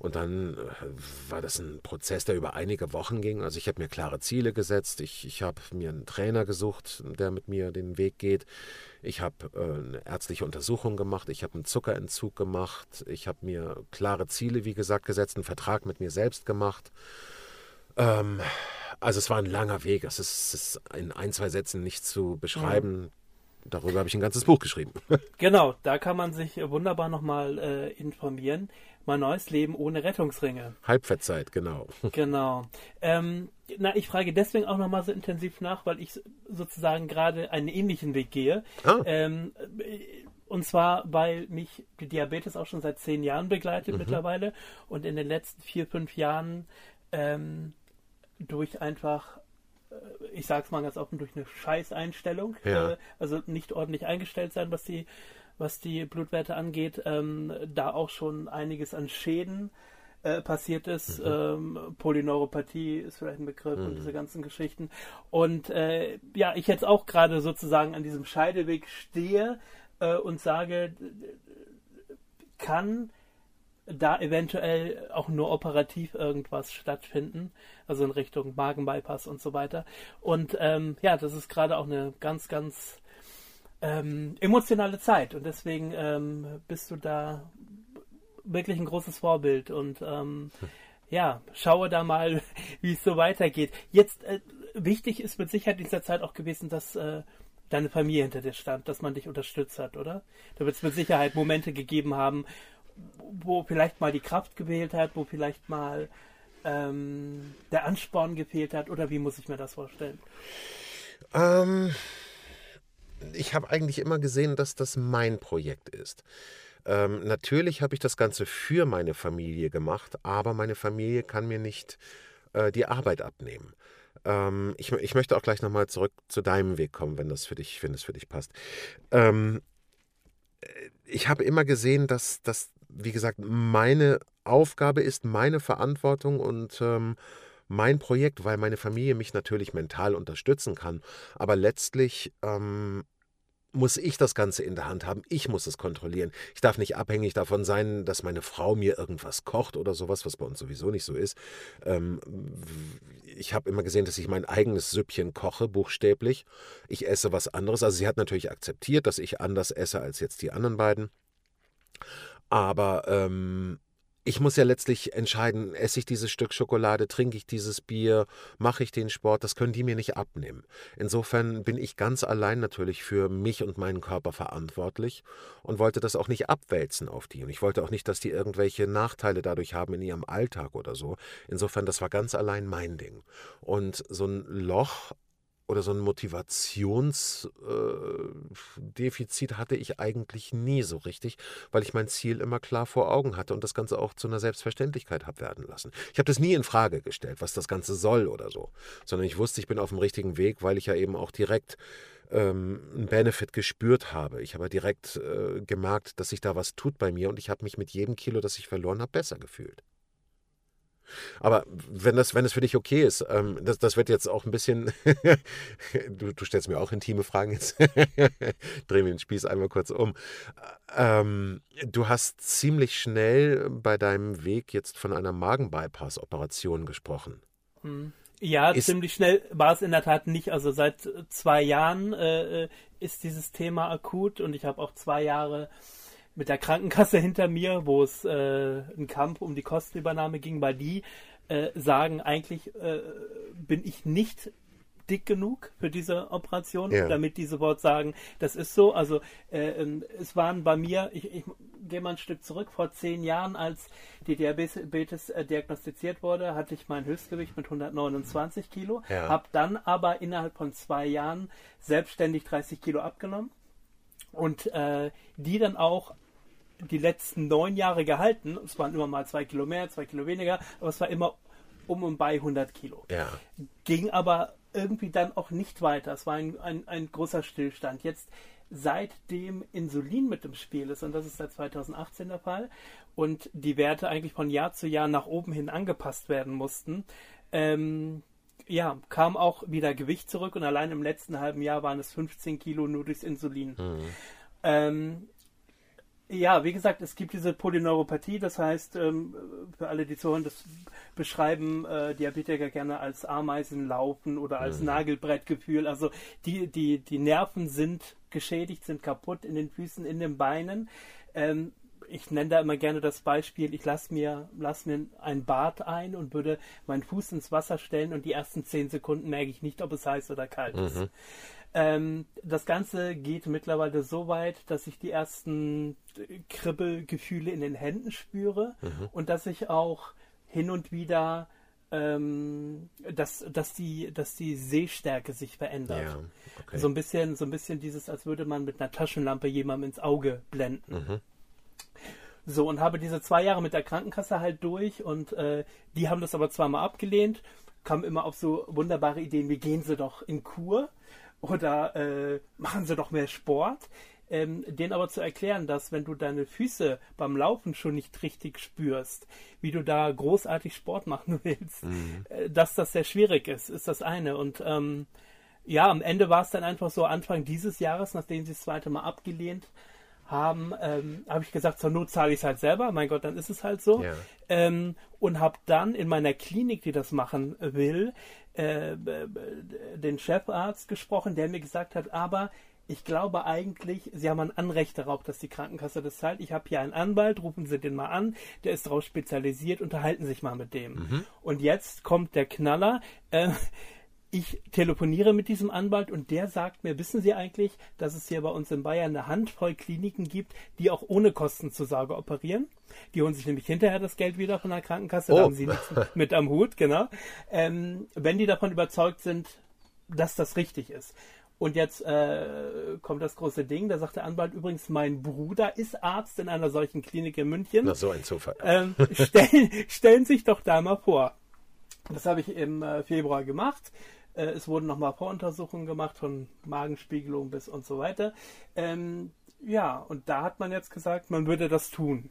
Und dann äh, war das ein Prozess, der über einige Wochen ging. Also ich habe mir klare Ziele gesetzt. Ich, ich habe mir einen Trainer gesucht, der mit mir den Weg geht. Ich habe äh, eine ärztliche Untersuchung gemacht. Ich habe einen Zuckerentzug gemacht. Ich habe mir klare Ziele, wie gesagt, gesetzt, einen Vertrag mit mir selbst gemacht. Ähm, also es war ein langer Weg. Es ist, ist in ein, zwei Sätzen nicht zu beschreiben. Mhm. Darüber habe ich ein ganzes Buch geschrieben. [LAUGHS] Genau, da kann man sich wunderbar nochmal äh, informieren mein neues Leben ohne Rettungsringe. Halbfettzeit, genau. [LAUGHS] Genau. Ähm, na, ich frage deswegen auch nochmal so intensiv nach, weil ich sozusagen gerade einen ähnlichen Weg gehe. Ah. Ähm, und zwar, weil mich die Diabetes auch schon seit zehn Jahren begleitet mhm. mittlerweile und in den letzten vier, fünf Jahren ähm, durch einfach äh, ich sag's mal ganz offen, durch eine Scheißeinstellung, ja. äh, also nicht ordentlich eingestellt sein, was die was die Blutwerte angeht, ähm, da auch schon einiges an Schäden äh, passiert ist. Mhm. Ähm, Polyneuropathie ist vielleicht ein Begriff mhm. und diese ganzen Geschichten. Und äh, ja, ich jetzt auch gerade sozusagen an diesem Scheideweg stehe äh, und sage, kann da eventuell auch nur operativ irgendwas stattfinden, also in Richtung Magenbypass und so weiter. Und ähm, ja, das ist gerade auch eine ganz, ganz ähm, emotionale Zeit und deswegen ähm, bist du da wirklich ein großes Vorbild und ähm, ja, schaue da mal, [LAUGHS] wie es so weitergeht. Jetzt äh, wichtig ist mit Sicherheit in dieser Zeit auch gewesen, dass äh, deine Familie hinter dir stand, dass man dich unterstützt hat, oder? Da wird es mit Sicherheit Momente gegeben haben, wo vielleicht mal die Kraft gewählt hat, wo vielleicht mal ähm, der Ansporn gefehlt hat, oder wie muss ich mir das vorstellen? Ähm, ich habe eigentlich immer gesehen, dass das mein Projekt ist. Ähm, natürlich habe ich das Ganze für meine Familie gemacht, aber meine Familie kann mir nicht äh, die Arbeit abnehmen. Ähm, ich, ich, möchte auch gleich nochmal zurück zu deinem Weg kommen, wenn das für dich, wenn es für dich passt. Ähm, äh, ich habe immer gesehen, dass das, wie gesagt, meine Aufgabe ist, meine Verantwortung und ähm, mein Projekt, weil meine Familie mich natürlich mental unterstützen kann. Aber letztlich ähm, muss ich das Ganze in der Hand haben. Ich muss es kontrollieren. Ich darf nicht abhängig davon sein, dass meine Frau mir irgendwas kocht oder sowas, was bei uns sowieso nicht so ist. Ähm, ich habe immer gesehen, dass ich mein eigenes Süppchen koche, buchstäblich. Ich esse was anderes. Also sie hat natürlich akzeptiert, dass ich anders esse als jetzt die anderen beiden. Aber ähm, ich muss ja letztlich entscheiden, esse ich dieses Stück Schokolade, trinke ich dieses Bier, mache ich den Sport, das können die mir nicht abnehmen. Insofern bin ich ganz allein natürlich für mich und meinen Körper verantwortlich und wollte das auch nicht abwälzen auf die. Und ich wollte auch nicht, dass die irgendwelche Nachteile dadurch haben in ihrem Alltag oder so. Insofern, das war ganz allein mein Ding. Und so ein Loch oder so ein Motivationsdefizit äh, hatte ich eigentlich nie so richtig, weil ich mein Ziel immer klar vor Augen hatte und das Ganze auch zu einer Selbstverständlichkeit habe werden lassen. Ich habe das nie in Frage gestellt, was das Ganze soll oder so, sondern ich wusste, ich bin auf dem richtigen Weg, weil ich ja eben auch direkt ähm, einen Benefit gespürt habe. Ich habe direkt äh, gemerkt, dass sich da was tut bei mir und ich habe mich mit jedem Kilo, das ich verloren habe, besser gefühlt. Aber wenn das, wenn es für dich okay ist, ähm, das, das wird jetzt auch ein bisschen, [LAUGHS] du, du stellst mir auch intime Fragen jetzt, [LAUGHS] drehen wir den Spieß einmal kurz um. Ähm, du hast ziemlich schnell bei deinem Weg jetzt von einer Magenbypass-Operation gesprochen. Hm. Ja, ist, ziemlich schnell war es in der Tat nicht. Also seit zwei Jahren äh, äh ist dieses Thema akut und ich habe auch zwei Jahre mit der Krankenkasse hinter mir, wo es äh, einen Kampf um die Kostenübernahme ging, weil die äh, sagen, eigentlich äh, bin ich nicht dick genug für diese Operation, Ja. damit die sofort sagen, das ist so. Also äh, ähm, es waren bei mir, ich, ich gehe mal ein Stück zurück, vor zehn Jahren, als die Diabetes äh, diagnostiziert wurde, hatte ich mein Höchstgewicht mit 129 Kilo, Ja. habe dann aber innerhalb von zwei Jahren selbstständig 30 Kilo abgenommen und äh, die dann auch die letzten neun Jahre gehalten. Es waren immer mal zwei Kilo mehr, zwei Kilo weniger, aber es war immer um und bei 100 Kilo. Ja. Ging aber irgendwie dann auch nicht weiter. Es war ein, ein, ein großer Stillstand. Jetzt seitdem Insulin mit im Spiel ist, und das ist seit 2018 der Fall, und die Werte eigentlich von Jahr zu Jahr nach oben hin angepasst werden mussten, ähm, ja, kam auch wieder Gewicht zurück und allein im letzten halben Jahr waren es 15 Kilo nur durchs Insulin. Ähm, ja, wie gesagt, es gibt diese Polyneuropathie, das heißt, ähm, für alle, die zuhören, das beschreiben äh, Diabetiker gerne als Ameisenlaufen oder als Nagelbrettgefühl. Also die, die, die Nerven sind geschädigt, sind kaputt in den Füßen, in den Beinen. Ähm, ich nenne da immer gerne das Beispiel, ich lasse mir, lass mir ein Bad ein und würde meinen Fuß ins Wasser stellen und die ersten zehn Sekunden merke ich nicht, ob es heiß oder kalt ist. Ähm, das Ganze geht mittlerweile so weit, dass ich die ersten Kribbelgefühle in den Händen spüre und dass ich auch hin und wieder, ähm, dass, dass, die, dass die Sehstärke sich verändert. Ja, okay. So ein bisschen, so ein bisschen dieses, als würde man mit einer Taschenlampe jemandem ins Auge blenden. So, und habe diese zwei Jahre mit der Krankenkasse halt durch und äh, die haben das aber zweimal abgelehnt, kamen immer auf so wunderbare Ideen, wie gehen Sie doch in Kur oder äh, machen Sie doch mehr Sport. Ähm, denen aber zu erklären, dass wenn du deine Füße beim Laufen schon nicht richtig spürst, wie du da großartig Sport machen [LAUGHS] willst, äh, dass das sehr schwierig ist, ist das eine. Und ähm, ja, am Ende war es dann einfach so, Anfang dieses Jahres, nachdem sie das zweite Mal abgelehnt haben, ähm, habe ich gesagt, zur Not zahle ich es halt selber. Mein Gott, dann ist es halt so. Ja. Ähm, und habe dann in meiner Klinik, die das machen will, äh, den Chefarzt gesprochen, der mir gesagt hat, aber ich glaube eigentlich, Sie haben ein Anrecht darauf, dass die Krankenkasse das zahlt. Ich habe hier einen Anwalt, rufen Sie den mal an, der ist darauf spezialisiert, unterhalten sich mal mit dem. Und jetzt kommt der Knaller. Äh, ich telefoniere mit diesem Anwalt und der sagt mir, wissen Sie eigentlich, dass es hier bei uns in Bayern eine Handvoll Kliniken gibt, die auch ohne Kostenzusage operieren? Die holen sich nämlich hinterher das Geld wieder von der Krankenkasse, da Oh. haben sie nichts mit am Hut, genau. Ähm, wenn die davon überzeugt sind, dass das richtig ist. Und jetzt äh, kommt das große Ding, da sagt der Anwalt übrigens, mein Bruder ist Arzt in einer solchen Klinik in München Na, so ein Zufall. ähm, stellen, stellen sich doch da mal vor. Das habe ich im äh, Februar gemacht. Äh, es wurden nochmal Voruntersuchungen gemacht von Magenspiegelung bis und so weiter. Ähm, ja, und da hat man jetzt gesagt, man würde das tun.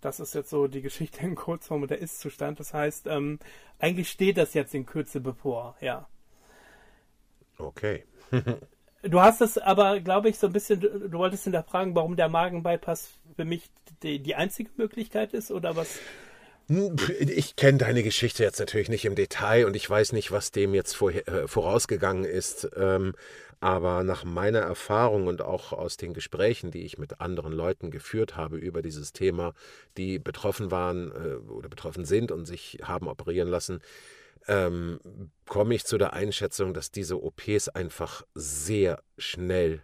Das ist jetzt so die Geschichte in Kurzform und der Ist-Zustand. Das heißt, ähm, eigentlich steht das jetzt in Kürze bevor, ja. Okay. [LAUGHS] Du hast es aber, glaube ich, so ein bisschen, du, du wolltest hinterfragen, warum der Magenbypass für mich die, die einzige Möglichkeit ist oder was? Hm, Ich kenne deine Geschichte jetzt natürlich nicht im Detail und ich weiß nicht, was dem jetzt vorher, äh, vorausgegangen ist. Ähm, aber nach meiner Erfahrung und auch aus den Gesprächen, die ich mit anderen Leuten geführt habe über dieses Thema, die betroffen waren äh, oder betroffen sind und sich haben operieren lassen, ähm, komme ich zu der Einschätzung, dass diese OPs einfach sehr schnell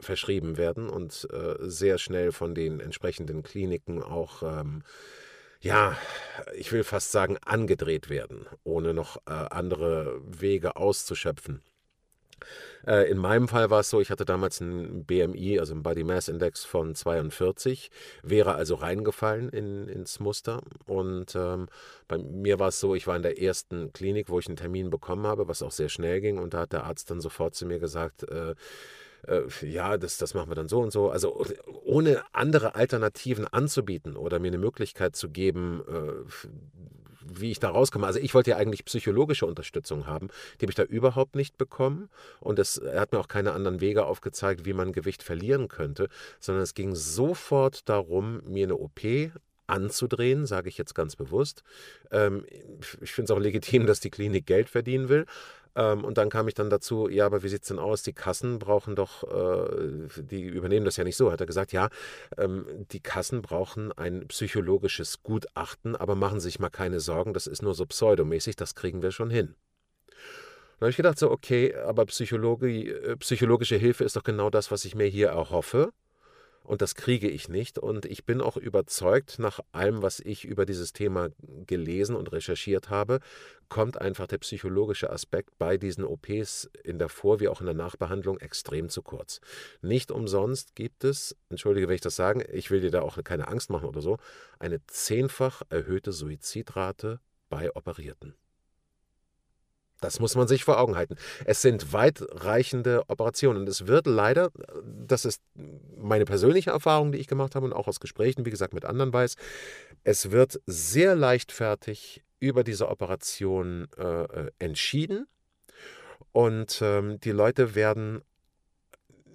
verschrieben werden und äh, sehr schnell von den entsprechenden Kliniken auch ähm, ja, ich will fast sagen, angedreht werden, ohne noch äh, andere Wege auszuschöpfen. Äh, in meinem Fall war es so, ich hatte damals einen BMI, also einen Body Mass Index von 42, wäre also reingefallen in, ins Muster. Und ähm, bei mir war es so, ich war in der ersten Klinik, wo ich einen Termin bekommen habe, was auch sehr schnell ging. Und da hat der Arzt dann sofort zu mir gesagt, äh, äh, ja, das, das machen wir dann so und so. Also ohne andere Alternativen anzubieten oder mir eine Möglichkeit zu geben, äh, wie ich da rauskomme. Also ich wollte ja eigentlich psychologische Unterstützung haben. Die habe ich da überhaupt nicht bekommen. Und es, er hat mir auch keine anderen Wege aufgezeigt, wie man Gewicht verlieren könnte, sondern es ging sofort darum, mir eine OP anzudrehen, sage ich jetzt ganz bewusst. Ähm, ich finde es auch legitim, dass die Klinik Geld verdienen will. Ähm, und dann kam ich dann dazu, ja, aber wie sieht es denn aus? Die Kassen brauchen doch, äh, die übernehmen das ja nicht so. Hat er gesagt, ja, ähm, die Kassen brauchen ein psychologisches Gutachten, aber machen sich mal keine Sorgen, das ist nur so pseudomäßig, das kriegen wir schon hin. Dann habe ich gedacht, so, okay, aber Psychologie, äh, psychologische Hilfe ist doch genau das, was ich mir hier erhoffe und das kriege ich nicht. Und ich bin auch überzeugt, nach allem, was ich über dieses Thema gelesen und recherchiert habe, kommt einfach der psychologische Aspekt bei diesen OPs in der Vor- wie auch in der Nachbehandlung extrem zu kurz. Nicht umsonst gibt es, entschuldige, wenn ich das sage, ich will dir da auch keine Angst machen oder so, eine zehnfach erhöhte Suizidrate bei Operierten. Das muss man sich vor Augen halten. Es sind weitreichende Operationen. Und es wird leider, das ist meine persönliche Erfahrung, die ich gemacht habe und auch aus Gesprächen, wie gesagt, mit anderen weiß, es wird sehr leichtfertig über diese Operation äh, äh entschieden. Und ähm, die Leute werden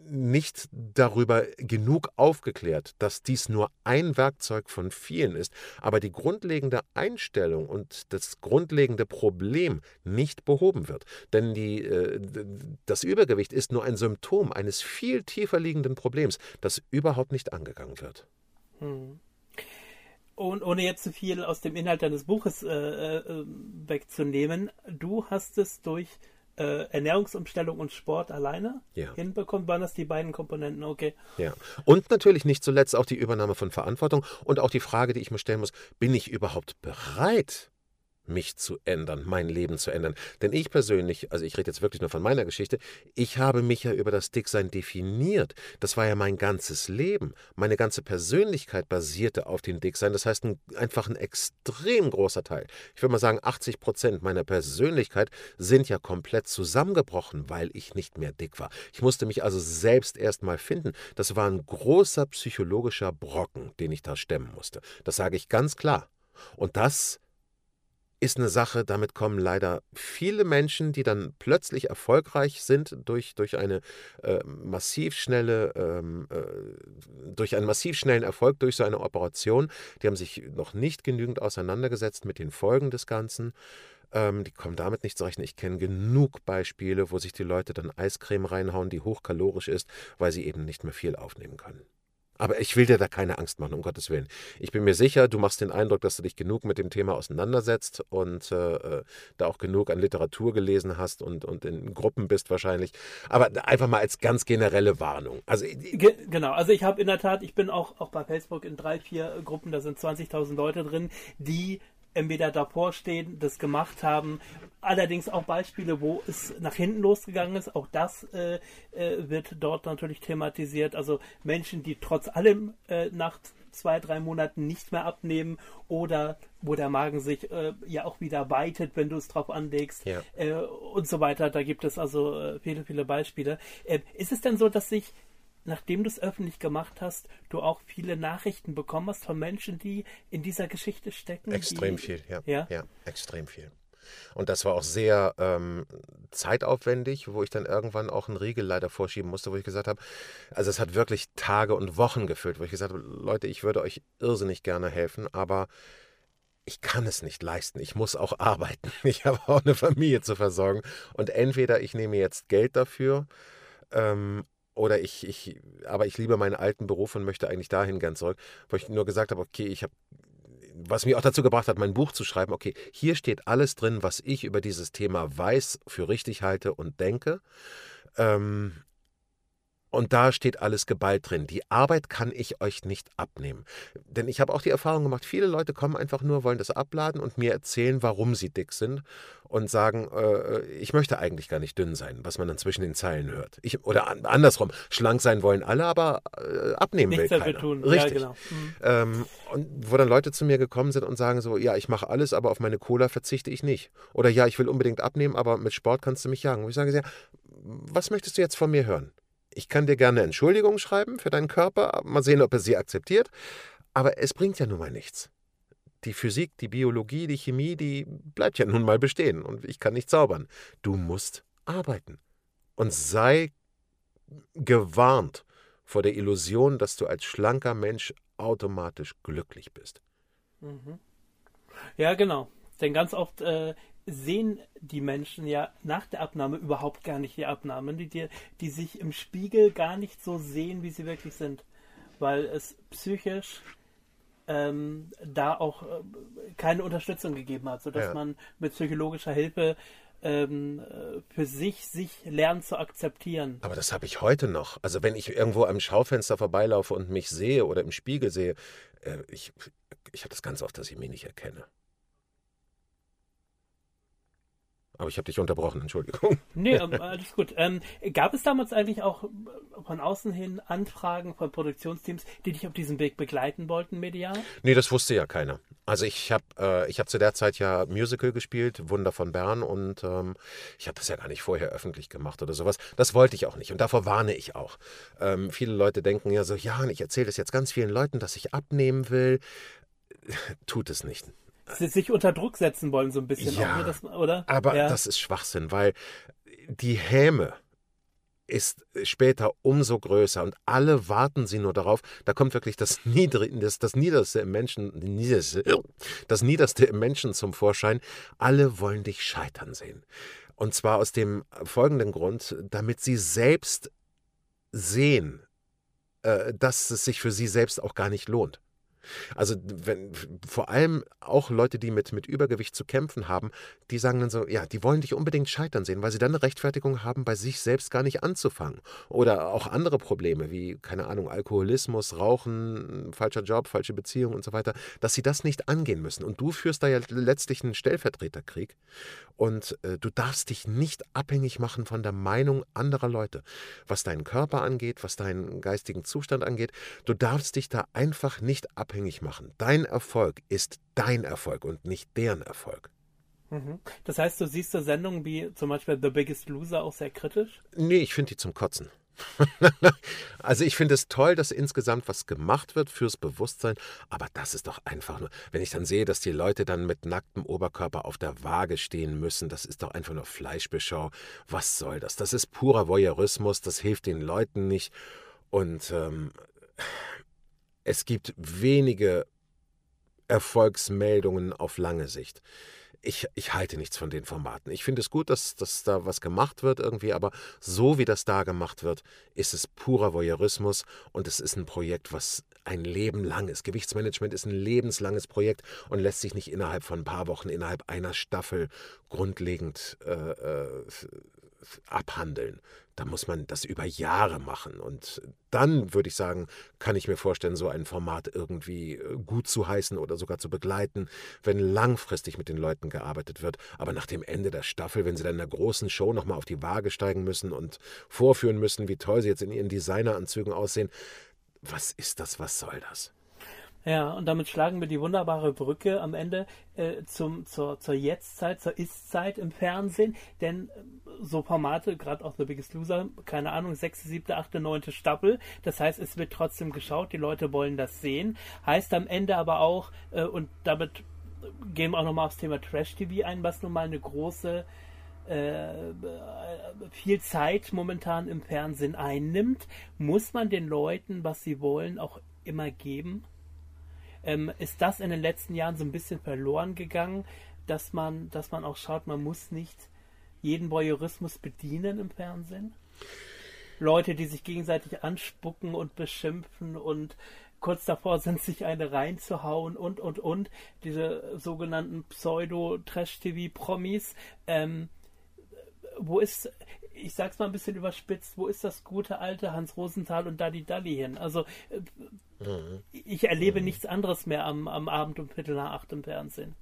nicht darüber genug aufgeklärt, dass dies nur ein Werkzeug von vielen ist, aber die grundlegende Einstellung und das grundlegende Problem nicht behoben wird. Denn die, äh, das Übergewicht ist nur ein Symptom eines viel tiefer liegenden Problems, das überhaupt nicht angegangen wird. Hm. Und ohne jetzt zu viel aus dem Inhalt deines Buches äh, äh, wegzunehmen, du hast es durch äh, Ernährungsumstellung und Sport alleine ja. hinbekommt, waren das die beiden Komponenten, okay. Ja. Und natürlich nicht zuletzt auch die Übernahme von Verantwortung und auch die Frage, die ich mir stellen muss, bin ich überhaupt bereit, mich zu ändern, mein Leben zu ändern. Denn ich persönlich, also ich rede jetzt wirklich nur von meiner Geschichte, ich habe mich ja über das Dicksein definiert. Das war ja mein ganzes Leben. Meine ganze Persönlichkeit basierte auf dem Dicksein. Das heißt, ein, einfach ein extrem großer Teil. Ich würde mal sagen, 80 Prozent meiner Persönlichkeit sind ja komplett zusammengebrochen, weil ich nicht mehr dick war. Ich musste mich also selbst erst mal finden. Das war ein großer psychologischer Brocken, den ich da stemmen musste. Das sage ich ganz klar. Und das ist eine Sache, damit kommen leider viele Menschen, die dann plötzlich erfolgreich sind durch, durch eine äh, massiv schnelle, ähm, äh, durch einen massiv schnellen Erfolg durch so eine Operation. Die haben sich noch nicht genügend auseinandergesetzt mit den Folgen des Ganzen. Ähm, die kommen damit nicht zurecht. Ich kenne genug Beispiele, wo sich die Leute dann Eiscreme reinhauen, die hochkalorisch ist, weil sie eben nicht mehr viel aufnehmen können. Aber ich will dir da keine Angst machen, um Gottes Willen. Ich bin mir sicher, du machst den Eindruck, dass du dich genug mit dem Thema auseinandersetzt und äh, äh, da auch genug an Literatur gelesen hast und, und in Gruppen bist wahrscheinlich. Aber einfach mal als ganz generelle Warnung. Also, Ge genau, also ich habe in der Tat, ich bin auch, auch bei Facebook in drei, vier Gruppen, da sind 20.000 Leute drin, die entweder davor stehen, das gemacht haben. Allerdings auch Beispiele, wo es nach hinten losgegangen ist. Auch das äh, äh, wird dort natürlich thematisiert. Also Menschen, die trotz allem äh, nach zwei, drei Monaten nicht mehr abnehmen oder wo der Magen sich äh, ja auch wieder weitet, wenn du es drauf anlegst ja. Äh, und so weiter. Da gibt es also äh, viele, viele Beispiele. ist es denn so, dass sich nachdem du es öffentlich gemacht hast, du auch viele Nachrichten bekommen hast von Menschen, die in dieser Geschichte stecken? Extrem die, viel, ja, ja. Ja, extrem viel. Und das war auch sehr ähm, zeitaufwendig, wo ich dann irgendwann auch einen Riegel leider vorschieben musste, wo ich gesagt habe, also es hat wirklich Tage und Wochen gefüllt, wo ich gesagt habe, Leute, ich würde euch irrsinnig gerne helfen, aber ich kann es nicht leisten. Ich muss auch [LAUGHS] arbeiten. Ich habe auch eine Familie zu versorgen. Und entweder ich nehme jetzt Geld dafür ähm, oder ich, ich, aber ich liebe meinen alten Beruf und möchte eigentlich dahin gern zurück, wo ich nur gesagt habe, okay, ich habe, was mich auch dazu gebracht hat, mein Buch zu schreiben, okay, hier steht alles drin, was ich über dieses Thema weiß, für richtig halte und denke. Ähm, und da steht alles geballt drin. Die Arbeit kann ich euch nicht abnehmen. Denn ich habe auch die Erfahrung gemacht, viele Leute kommen einfach nur, wollen das abladen und mir erzählen, warum sie dick sind und sagen, äh, ich möchte eigentlich gar nicht dünn sein, was man dann zwischen den Zeilen hört. Ich, oder an, andersrum, schlank sein wollen alle, aber äh, abnehmen Nichts will keiner. Tun. Richtig. Ja, genau. mhm. ähm, und wo dann Leute zu mir gekommen sind und sagen so, ja, ich mache alles, aber auf meine Cola verzichte ich nicht. Oder ja, ich will unbedingt abnehmen, aber mit Sport kannst du mich jagen. Und ich sage, ja, was möchtest du jetzt von mir hören? Ich kann dir gerne Entschuldigung schreiben für deinen Körper, mal sehen, ob er sie akzeptiert. Aber es bringt ja nun mal nichts. Die Physik, die Biologie, die Chemie, die bleibt ja nun mal bestehen und ich kann nicht zaubern. Du musst arbeiten. Und sei gewarnt vor der Illusion, dass du als schlanker Mensch automatisch glücklich bist. Ja, genau. Denn ganz oft äh, sehen die Menschen ja nach der Abnahme überhaupt gar nicht die Abnahmen, die, die, die sich im Spiegel gar nicht so sehen, wie sie wirklich sind. Weil es psychisch ähm, da auch äh, keine Unterstützung gegeben hat, sodass Ja. man mit psychologischer Hilfe ähm, äh, für sich sich lernt zu akzeptieren. Aber das habe ich heute noch. Also wenn ich irgendwo am Schaufenster vorbeilaufe und mich sehe oder im Spiegel sehe, äh, ich, ich habe das ganz oft, dass ich mich nicht erkenne. Aber ich habe dich unterbrochen, Entschuldigung. [LAUGHS] Nee, ähm, [LAUGHS] alles gut. Ähm, gab es damals eigentlich auch äh, von außen hin Anfragen von Produktionsteams, die dich auf diesem Weg begleiten wollten, medial? Nee, das wusste ja keiner. Also ich habe äh, ich hab zu der Zeit ja Musical gespielt, Wunder von Bern, und ähm, ich habe das ja gar nicht vorher öffentlich gemacht oder sowas. Das wollte ich auch nicht und davor warne ich auch. Ähm, viele Leute denken ja so, ja, und ich erzähle das jetzt ganz vielen Leuten, dass ich abnehmen will. [LAUGHS] Tut es nicht. Sie sich unter Druck setzen wollen, so ein bisschen, Ja, auch, ne, das, oder? Aber ja. das ist Schwachsinn, weil die Häme ist später umso größer und alle warten sie nur darauf. Da kommt wirklich das, [LAUGHS] Niedri das, das Niederste im Menschen, Niederste, das Niederste im Menschen zum Vorschein. Alle wollen dich scheitern sehen. Und zwar aus dem folgenden Grund, damit sie selbst sehen, äh, dass es sich für sie selbst auch gar nicht lohnt. Also wenn vor allem auch Leute, die mit, mit Übergewicht zu kämpfen haben, die sagen dann so, ja, die wollen dich unbedingt scheitern sehen, weil sie dann eine Rechtfertigung haben, bei sich selbst gar nicht anzufangen. Oder auch andere Probleme wie, keine Ahnung, Alkoholismus, Rauchen, falscher Job, falsche Beziehung und so weiter, dass sie das nicht angehen müssen. Und du führst da ja letztlich einen Stellvertreterkrieg. Und äh, du darfst dich nicht abhängig machen von der Meinung anderer Leute, was deinen Körper angeht, was deinen geistigen Zustand angeht. Du darfst dich da einfach nicht abhängig machen. Dein Erfolg ist dein Erfolg und nicht deren Erfolg. Mhm. Das heißt, du siehst so Sendungen wie zum Beispiel The Biggest Loser auch sehr kritisch? Nee, ich finde die zum Kotzen. [LAUGHS] also ich finde es toll, dass insgesamt was gemacht wird fürs Bewusstsein, aber das ist doch einfach nur, wenn ich dann sehe, dass die Leute dann mit nacktem Oberkörper auf der Waage stehen müssen, das ist doch einfach nur Fleischbeschau. Was soll das? Das ist purer Voyeurismus, das hilft den Leuten nicht. Und ähm, es gibt wenige Erfolgsmeldungen auf lange Sicht. Ich, ich halte nichts von den Formaten. Ich finde es gut, dass, dass da was gemacht wird irgendwie, aber so wie das da gemacht wird, ist es purer Voyeurismus und es ist ein Projekt, was ein Leben lang ist. Gewichtsmanagement ist ein lebenslanges Projekt und lässt sich nicht innerhalb von ein paar Wochen, innerhalb einer Staffel grundlegend äh, äh, abhandeln. Da muss man das über Jahre machen. Und dann würde ich sagen, kann ich mir vorstellen, so ein Format irgendwie äh, gut zu heißen oder sogar zu begleiten, wenn langfristig mit den Leuten gearbeitet wird. Aber nach dem Ende der Staffel, wenn sie dann in der großen Show nochmal auf die Waage steigen müssen und vorführen müssen, wie toll sie jetzt in ihren Designeranzügen aussehen, was ist das, was soll das? Ja, und damit schlagen wir die wunderbare Brücke am Ende äh, zum, zur, zur Jetztzeit, zur Ist-Zeit im Fernsehen. Denn äh, so Formate, gerade auch The Biggest Loser, keine Ahnung, sechste, siebte, achte, neunte Staffel. Das heißt, es wird trotzdem geschaut, die Leute wollen das sehen. Heißt am Ende aber auch, äh, und damit gehen wir auch nochmal aufs Thema Trash-TV ein, was nun mal eine große äh, viel Zeit momentan im Fernsehen einnimmt, muss man den Leuten, was sie wollen, auch immer geben? Ähm, ist das in den letzten Jahren so ein bisschen verloren gegangen, dass man, dass man auch schaut, man muss nicht jeden Voyeurismus bedienen im Fernsehen? Leute, die sich gegenseitig anspucken und beschimpfen und kurz davor sind, sich eine reinzuhauen und, und, und. Diese sogenannten Pseudo-Trash-TV-Promis. Ähm, wo ist, ich sag's mal ein bisschen überspitzt, wo ist das gute alte Hans Rosenthal und Dalli Dalli hin? Also, äh, ich erlebe nichts anderes mehr am, am Abend um Viertel nach acht im Fernsehen.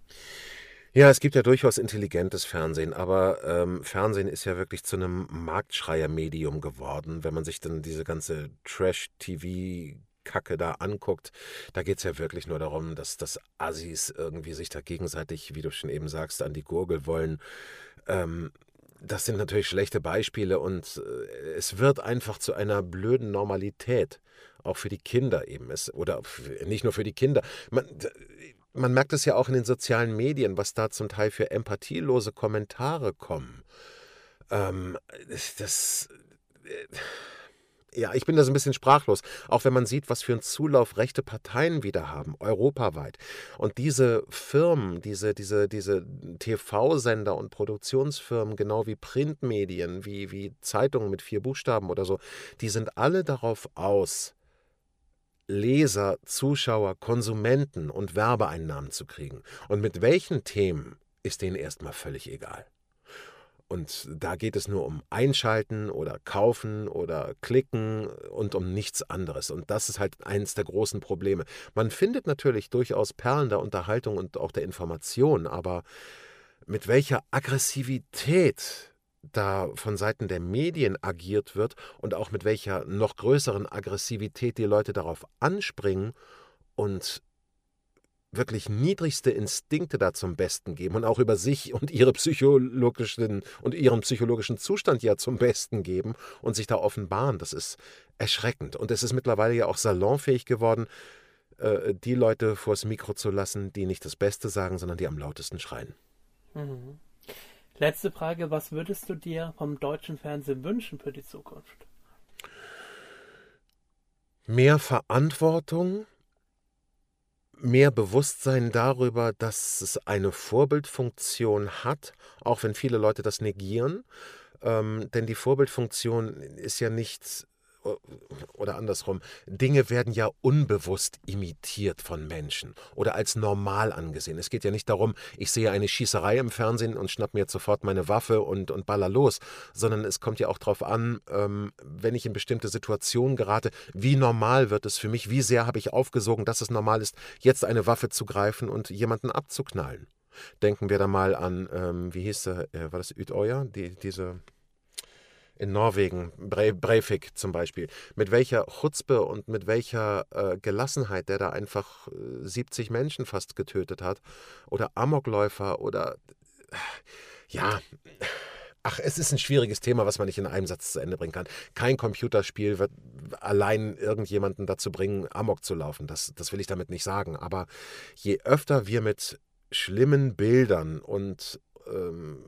Ja, es gibt ja durchaus intelligentes Fernsehen, aber ähm, Fernsehen ist ja wirklich zu einem Marktschreier-Medium geworden. Wenn man sich dann diese ganze Trash-TV-Kacke da anguckt, da geht es ja wirklich nur darum, dass, dass Assis irgendwie sich da gegenseitig, wie du schon eben sagst, an die Gurgel wollen. Ähm, das sind natürlich schlechte Beispiele und äh, es wird einfach zu einer blöden Normalität. Auch für die Kinder eben. Es, oder nicht nur für die Kinder. Man, man merkt es ja auch in den sozialen Medien, was da zum Teil für empathielose Kommentare kommen. Ähm, das. äh, ja, ich bin da so ein bisschen sprachlos. Auch wenn man sieht, was für einen Zulauf rechte Parteien wieder haben, europaweit. Und diese Firmen, diese, diese, diese TV-Sender und Produktionsfirmen, genau wie Printmedien, wie, wie Zeitungen mit vier Buchstaben oder so, die sind alle darauf aus, Leser, Zuschauer, Konsumenten und Werbeeinnahmen zu kriegen. Und mit welchen Themen ist denen erstmal völlig egal. Und da geht es nur um Einschalten oder Kaufen oder Klicken und um nichts anderes. Und das ist halt eines der großen Probleme. Man findet natürlich durchaus Perlen der Unterhaltung und auch der Information, aber mit welcher Aggressivität da von Seiten der Medien agiert wird und auch mit welcher noch größeren Aggressivität die Leute darauf anspringen und wirklich niedrigste Instinkte da zum Besten geben und auch über sich und ihre psychologischen und ihren psychologischen Zustand ja zum Besten geben und sich da offenbaren, das ist erschreckend. Und es ist mittlerweile ja auch salonfähig geworden, äh, die Leute vors Mikro zu lassen, die nicht das Beste sagen, sondern die am lautesten schreien. Mhm. Letzte Frage, was würdest du dir vom deutschen Fernsehen wünschen für die Zukunft? Mehr Verantwortung, mehr Bewusstsein darüber, dass es eine Vorbildfunktion hat, auch wenn viele Leute das negieren. Ähm, denn die Vorbildfunktion ist ja nichts oder andersrum, Dinge werden ja unbewusst imitiert von Menschen oder als normal angesehen. Es geht ja nicht darum, ich sehe eine Schießerei im Fernsehen und schnapp mir jetzt sofort meine Waffe und, und baller los, sondern es kommt ja auch darauf an, ähm, wenn ich in bestimmte Situationen gerate, wie normal wird es für mich, wie sehr habe ich aufgesogen, dass es normal ist, jetzt eine Waffe zu greifen und jemanden abzuknallen. Denken wir da mal an, ähm, wie hieß der, äh, war das Utøya, die, diese in Norwegen, Bre Breivik zum Beispiel, mit welcher Chutzpe und mit welcher äh, Gelassenheit der da einfach äh, 70 Menschen fast getötet hat. Oder Amokläufer oder äh, ja. Ach, es ist ein schwieriges Thema, was man nicht in einem Satz zu Ende bringen kann. Kein Computerspiel wird allein irgendjemanden dazu bringen, Amok zu laufen. Das, das will ich damit nicht sagen. Aber je öfter wir mit schlimmen Bildern und ähm,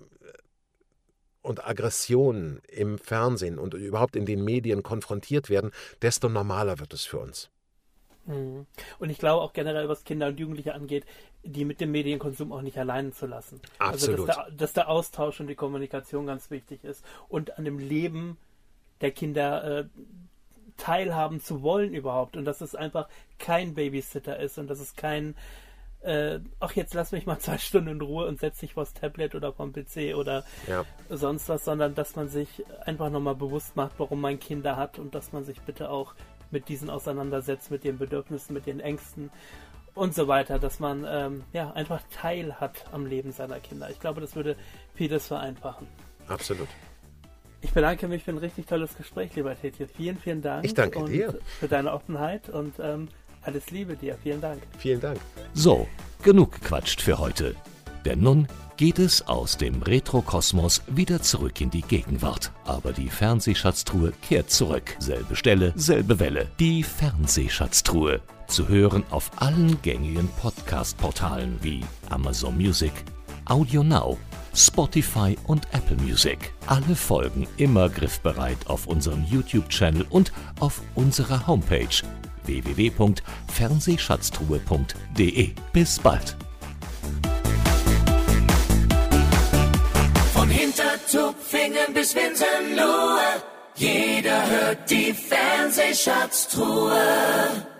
und Aggressionen im Fernsehen und überhaupt in den Medien konfrontiert werden, desto normaler wird es für uns. Mhm. Und ich glaube auch generell, was Kinder und Jugendliche angeht, die mit dem Medienkonsum auch nicht allein zu lassen. Absolut. Also, dass der, dass der Austausch und die Kommunikation ganz wichtig ist und an dem Leben der Kinder äh, teilhaben zu wollen überhaupt und dass es einfach kein Babysitter ist und dass es kein äh, ach, jetzt lass mich mal zwei Stunden in Ruhe und setz dich vors Tablet oder vom PC oder ja. sonst was, sondern dass man sich einfach nochmal bewusst macht, warum man Kinder hat und dass man sich bitte auch mit diesen auseinandersetzt, mit den Bedürfnissen, mit den Ängsten und so weiter, dass man ähm, ja einfach Teil hat am Leben seiner Kinder. Ich glaube, das würde vieles vereinfachen. Absolut. Ich bedanke mich für ein richtig tolles Gespräch, lieber Tetje. Vielen, vielen Dank. Ich danke dir. Für deine Offenheit und ähm, alles Liebe dir. Vielen Dank. Vielen Dank. So, genug gequatscht für heute. Denn nun geht es aus dem Retrokosmos wieder zurück in die Gegenwart. Aber die Fernsehschatztruhe kehrt zurück. Selbe Stelle, selbe Welle. Die Fernsehschatztruhe. Zu hören auf allen gängigen Podcast-Portalen wie Amazon Music, Audio Now, Spotify und Apple Music. Alle Folgen immer griffbereit auf unserem YouTube-Channel und auf unserer Homepage www.fernsehschatztruhe.de. Bis bald. Von Hintertupfingen bis Winsenlohe, jeder hört die Fernsehschatztruhe.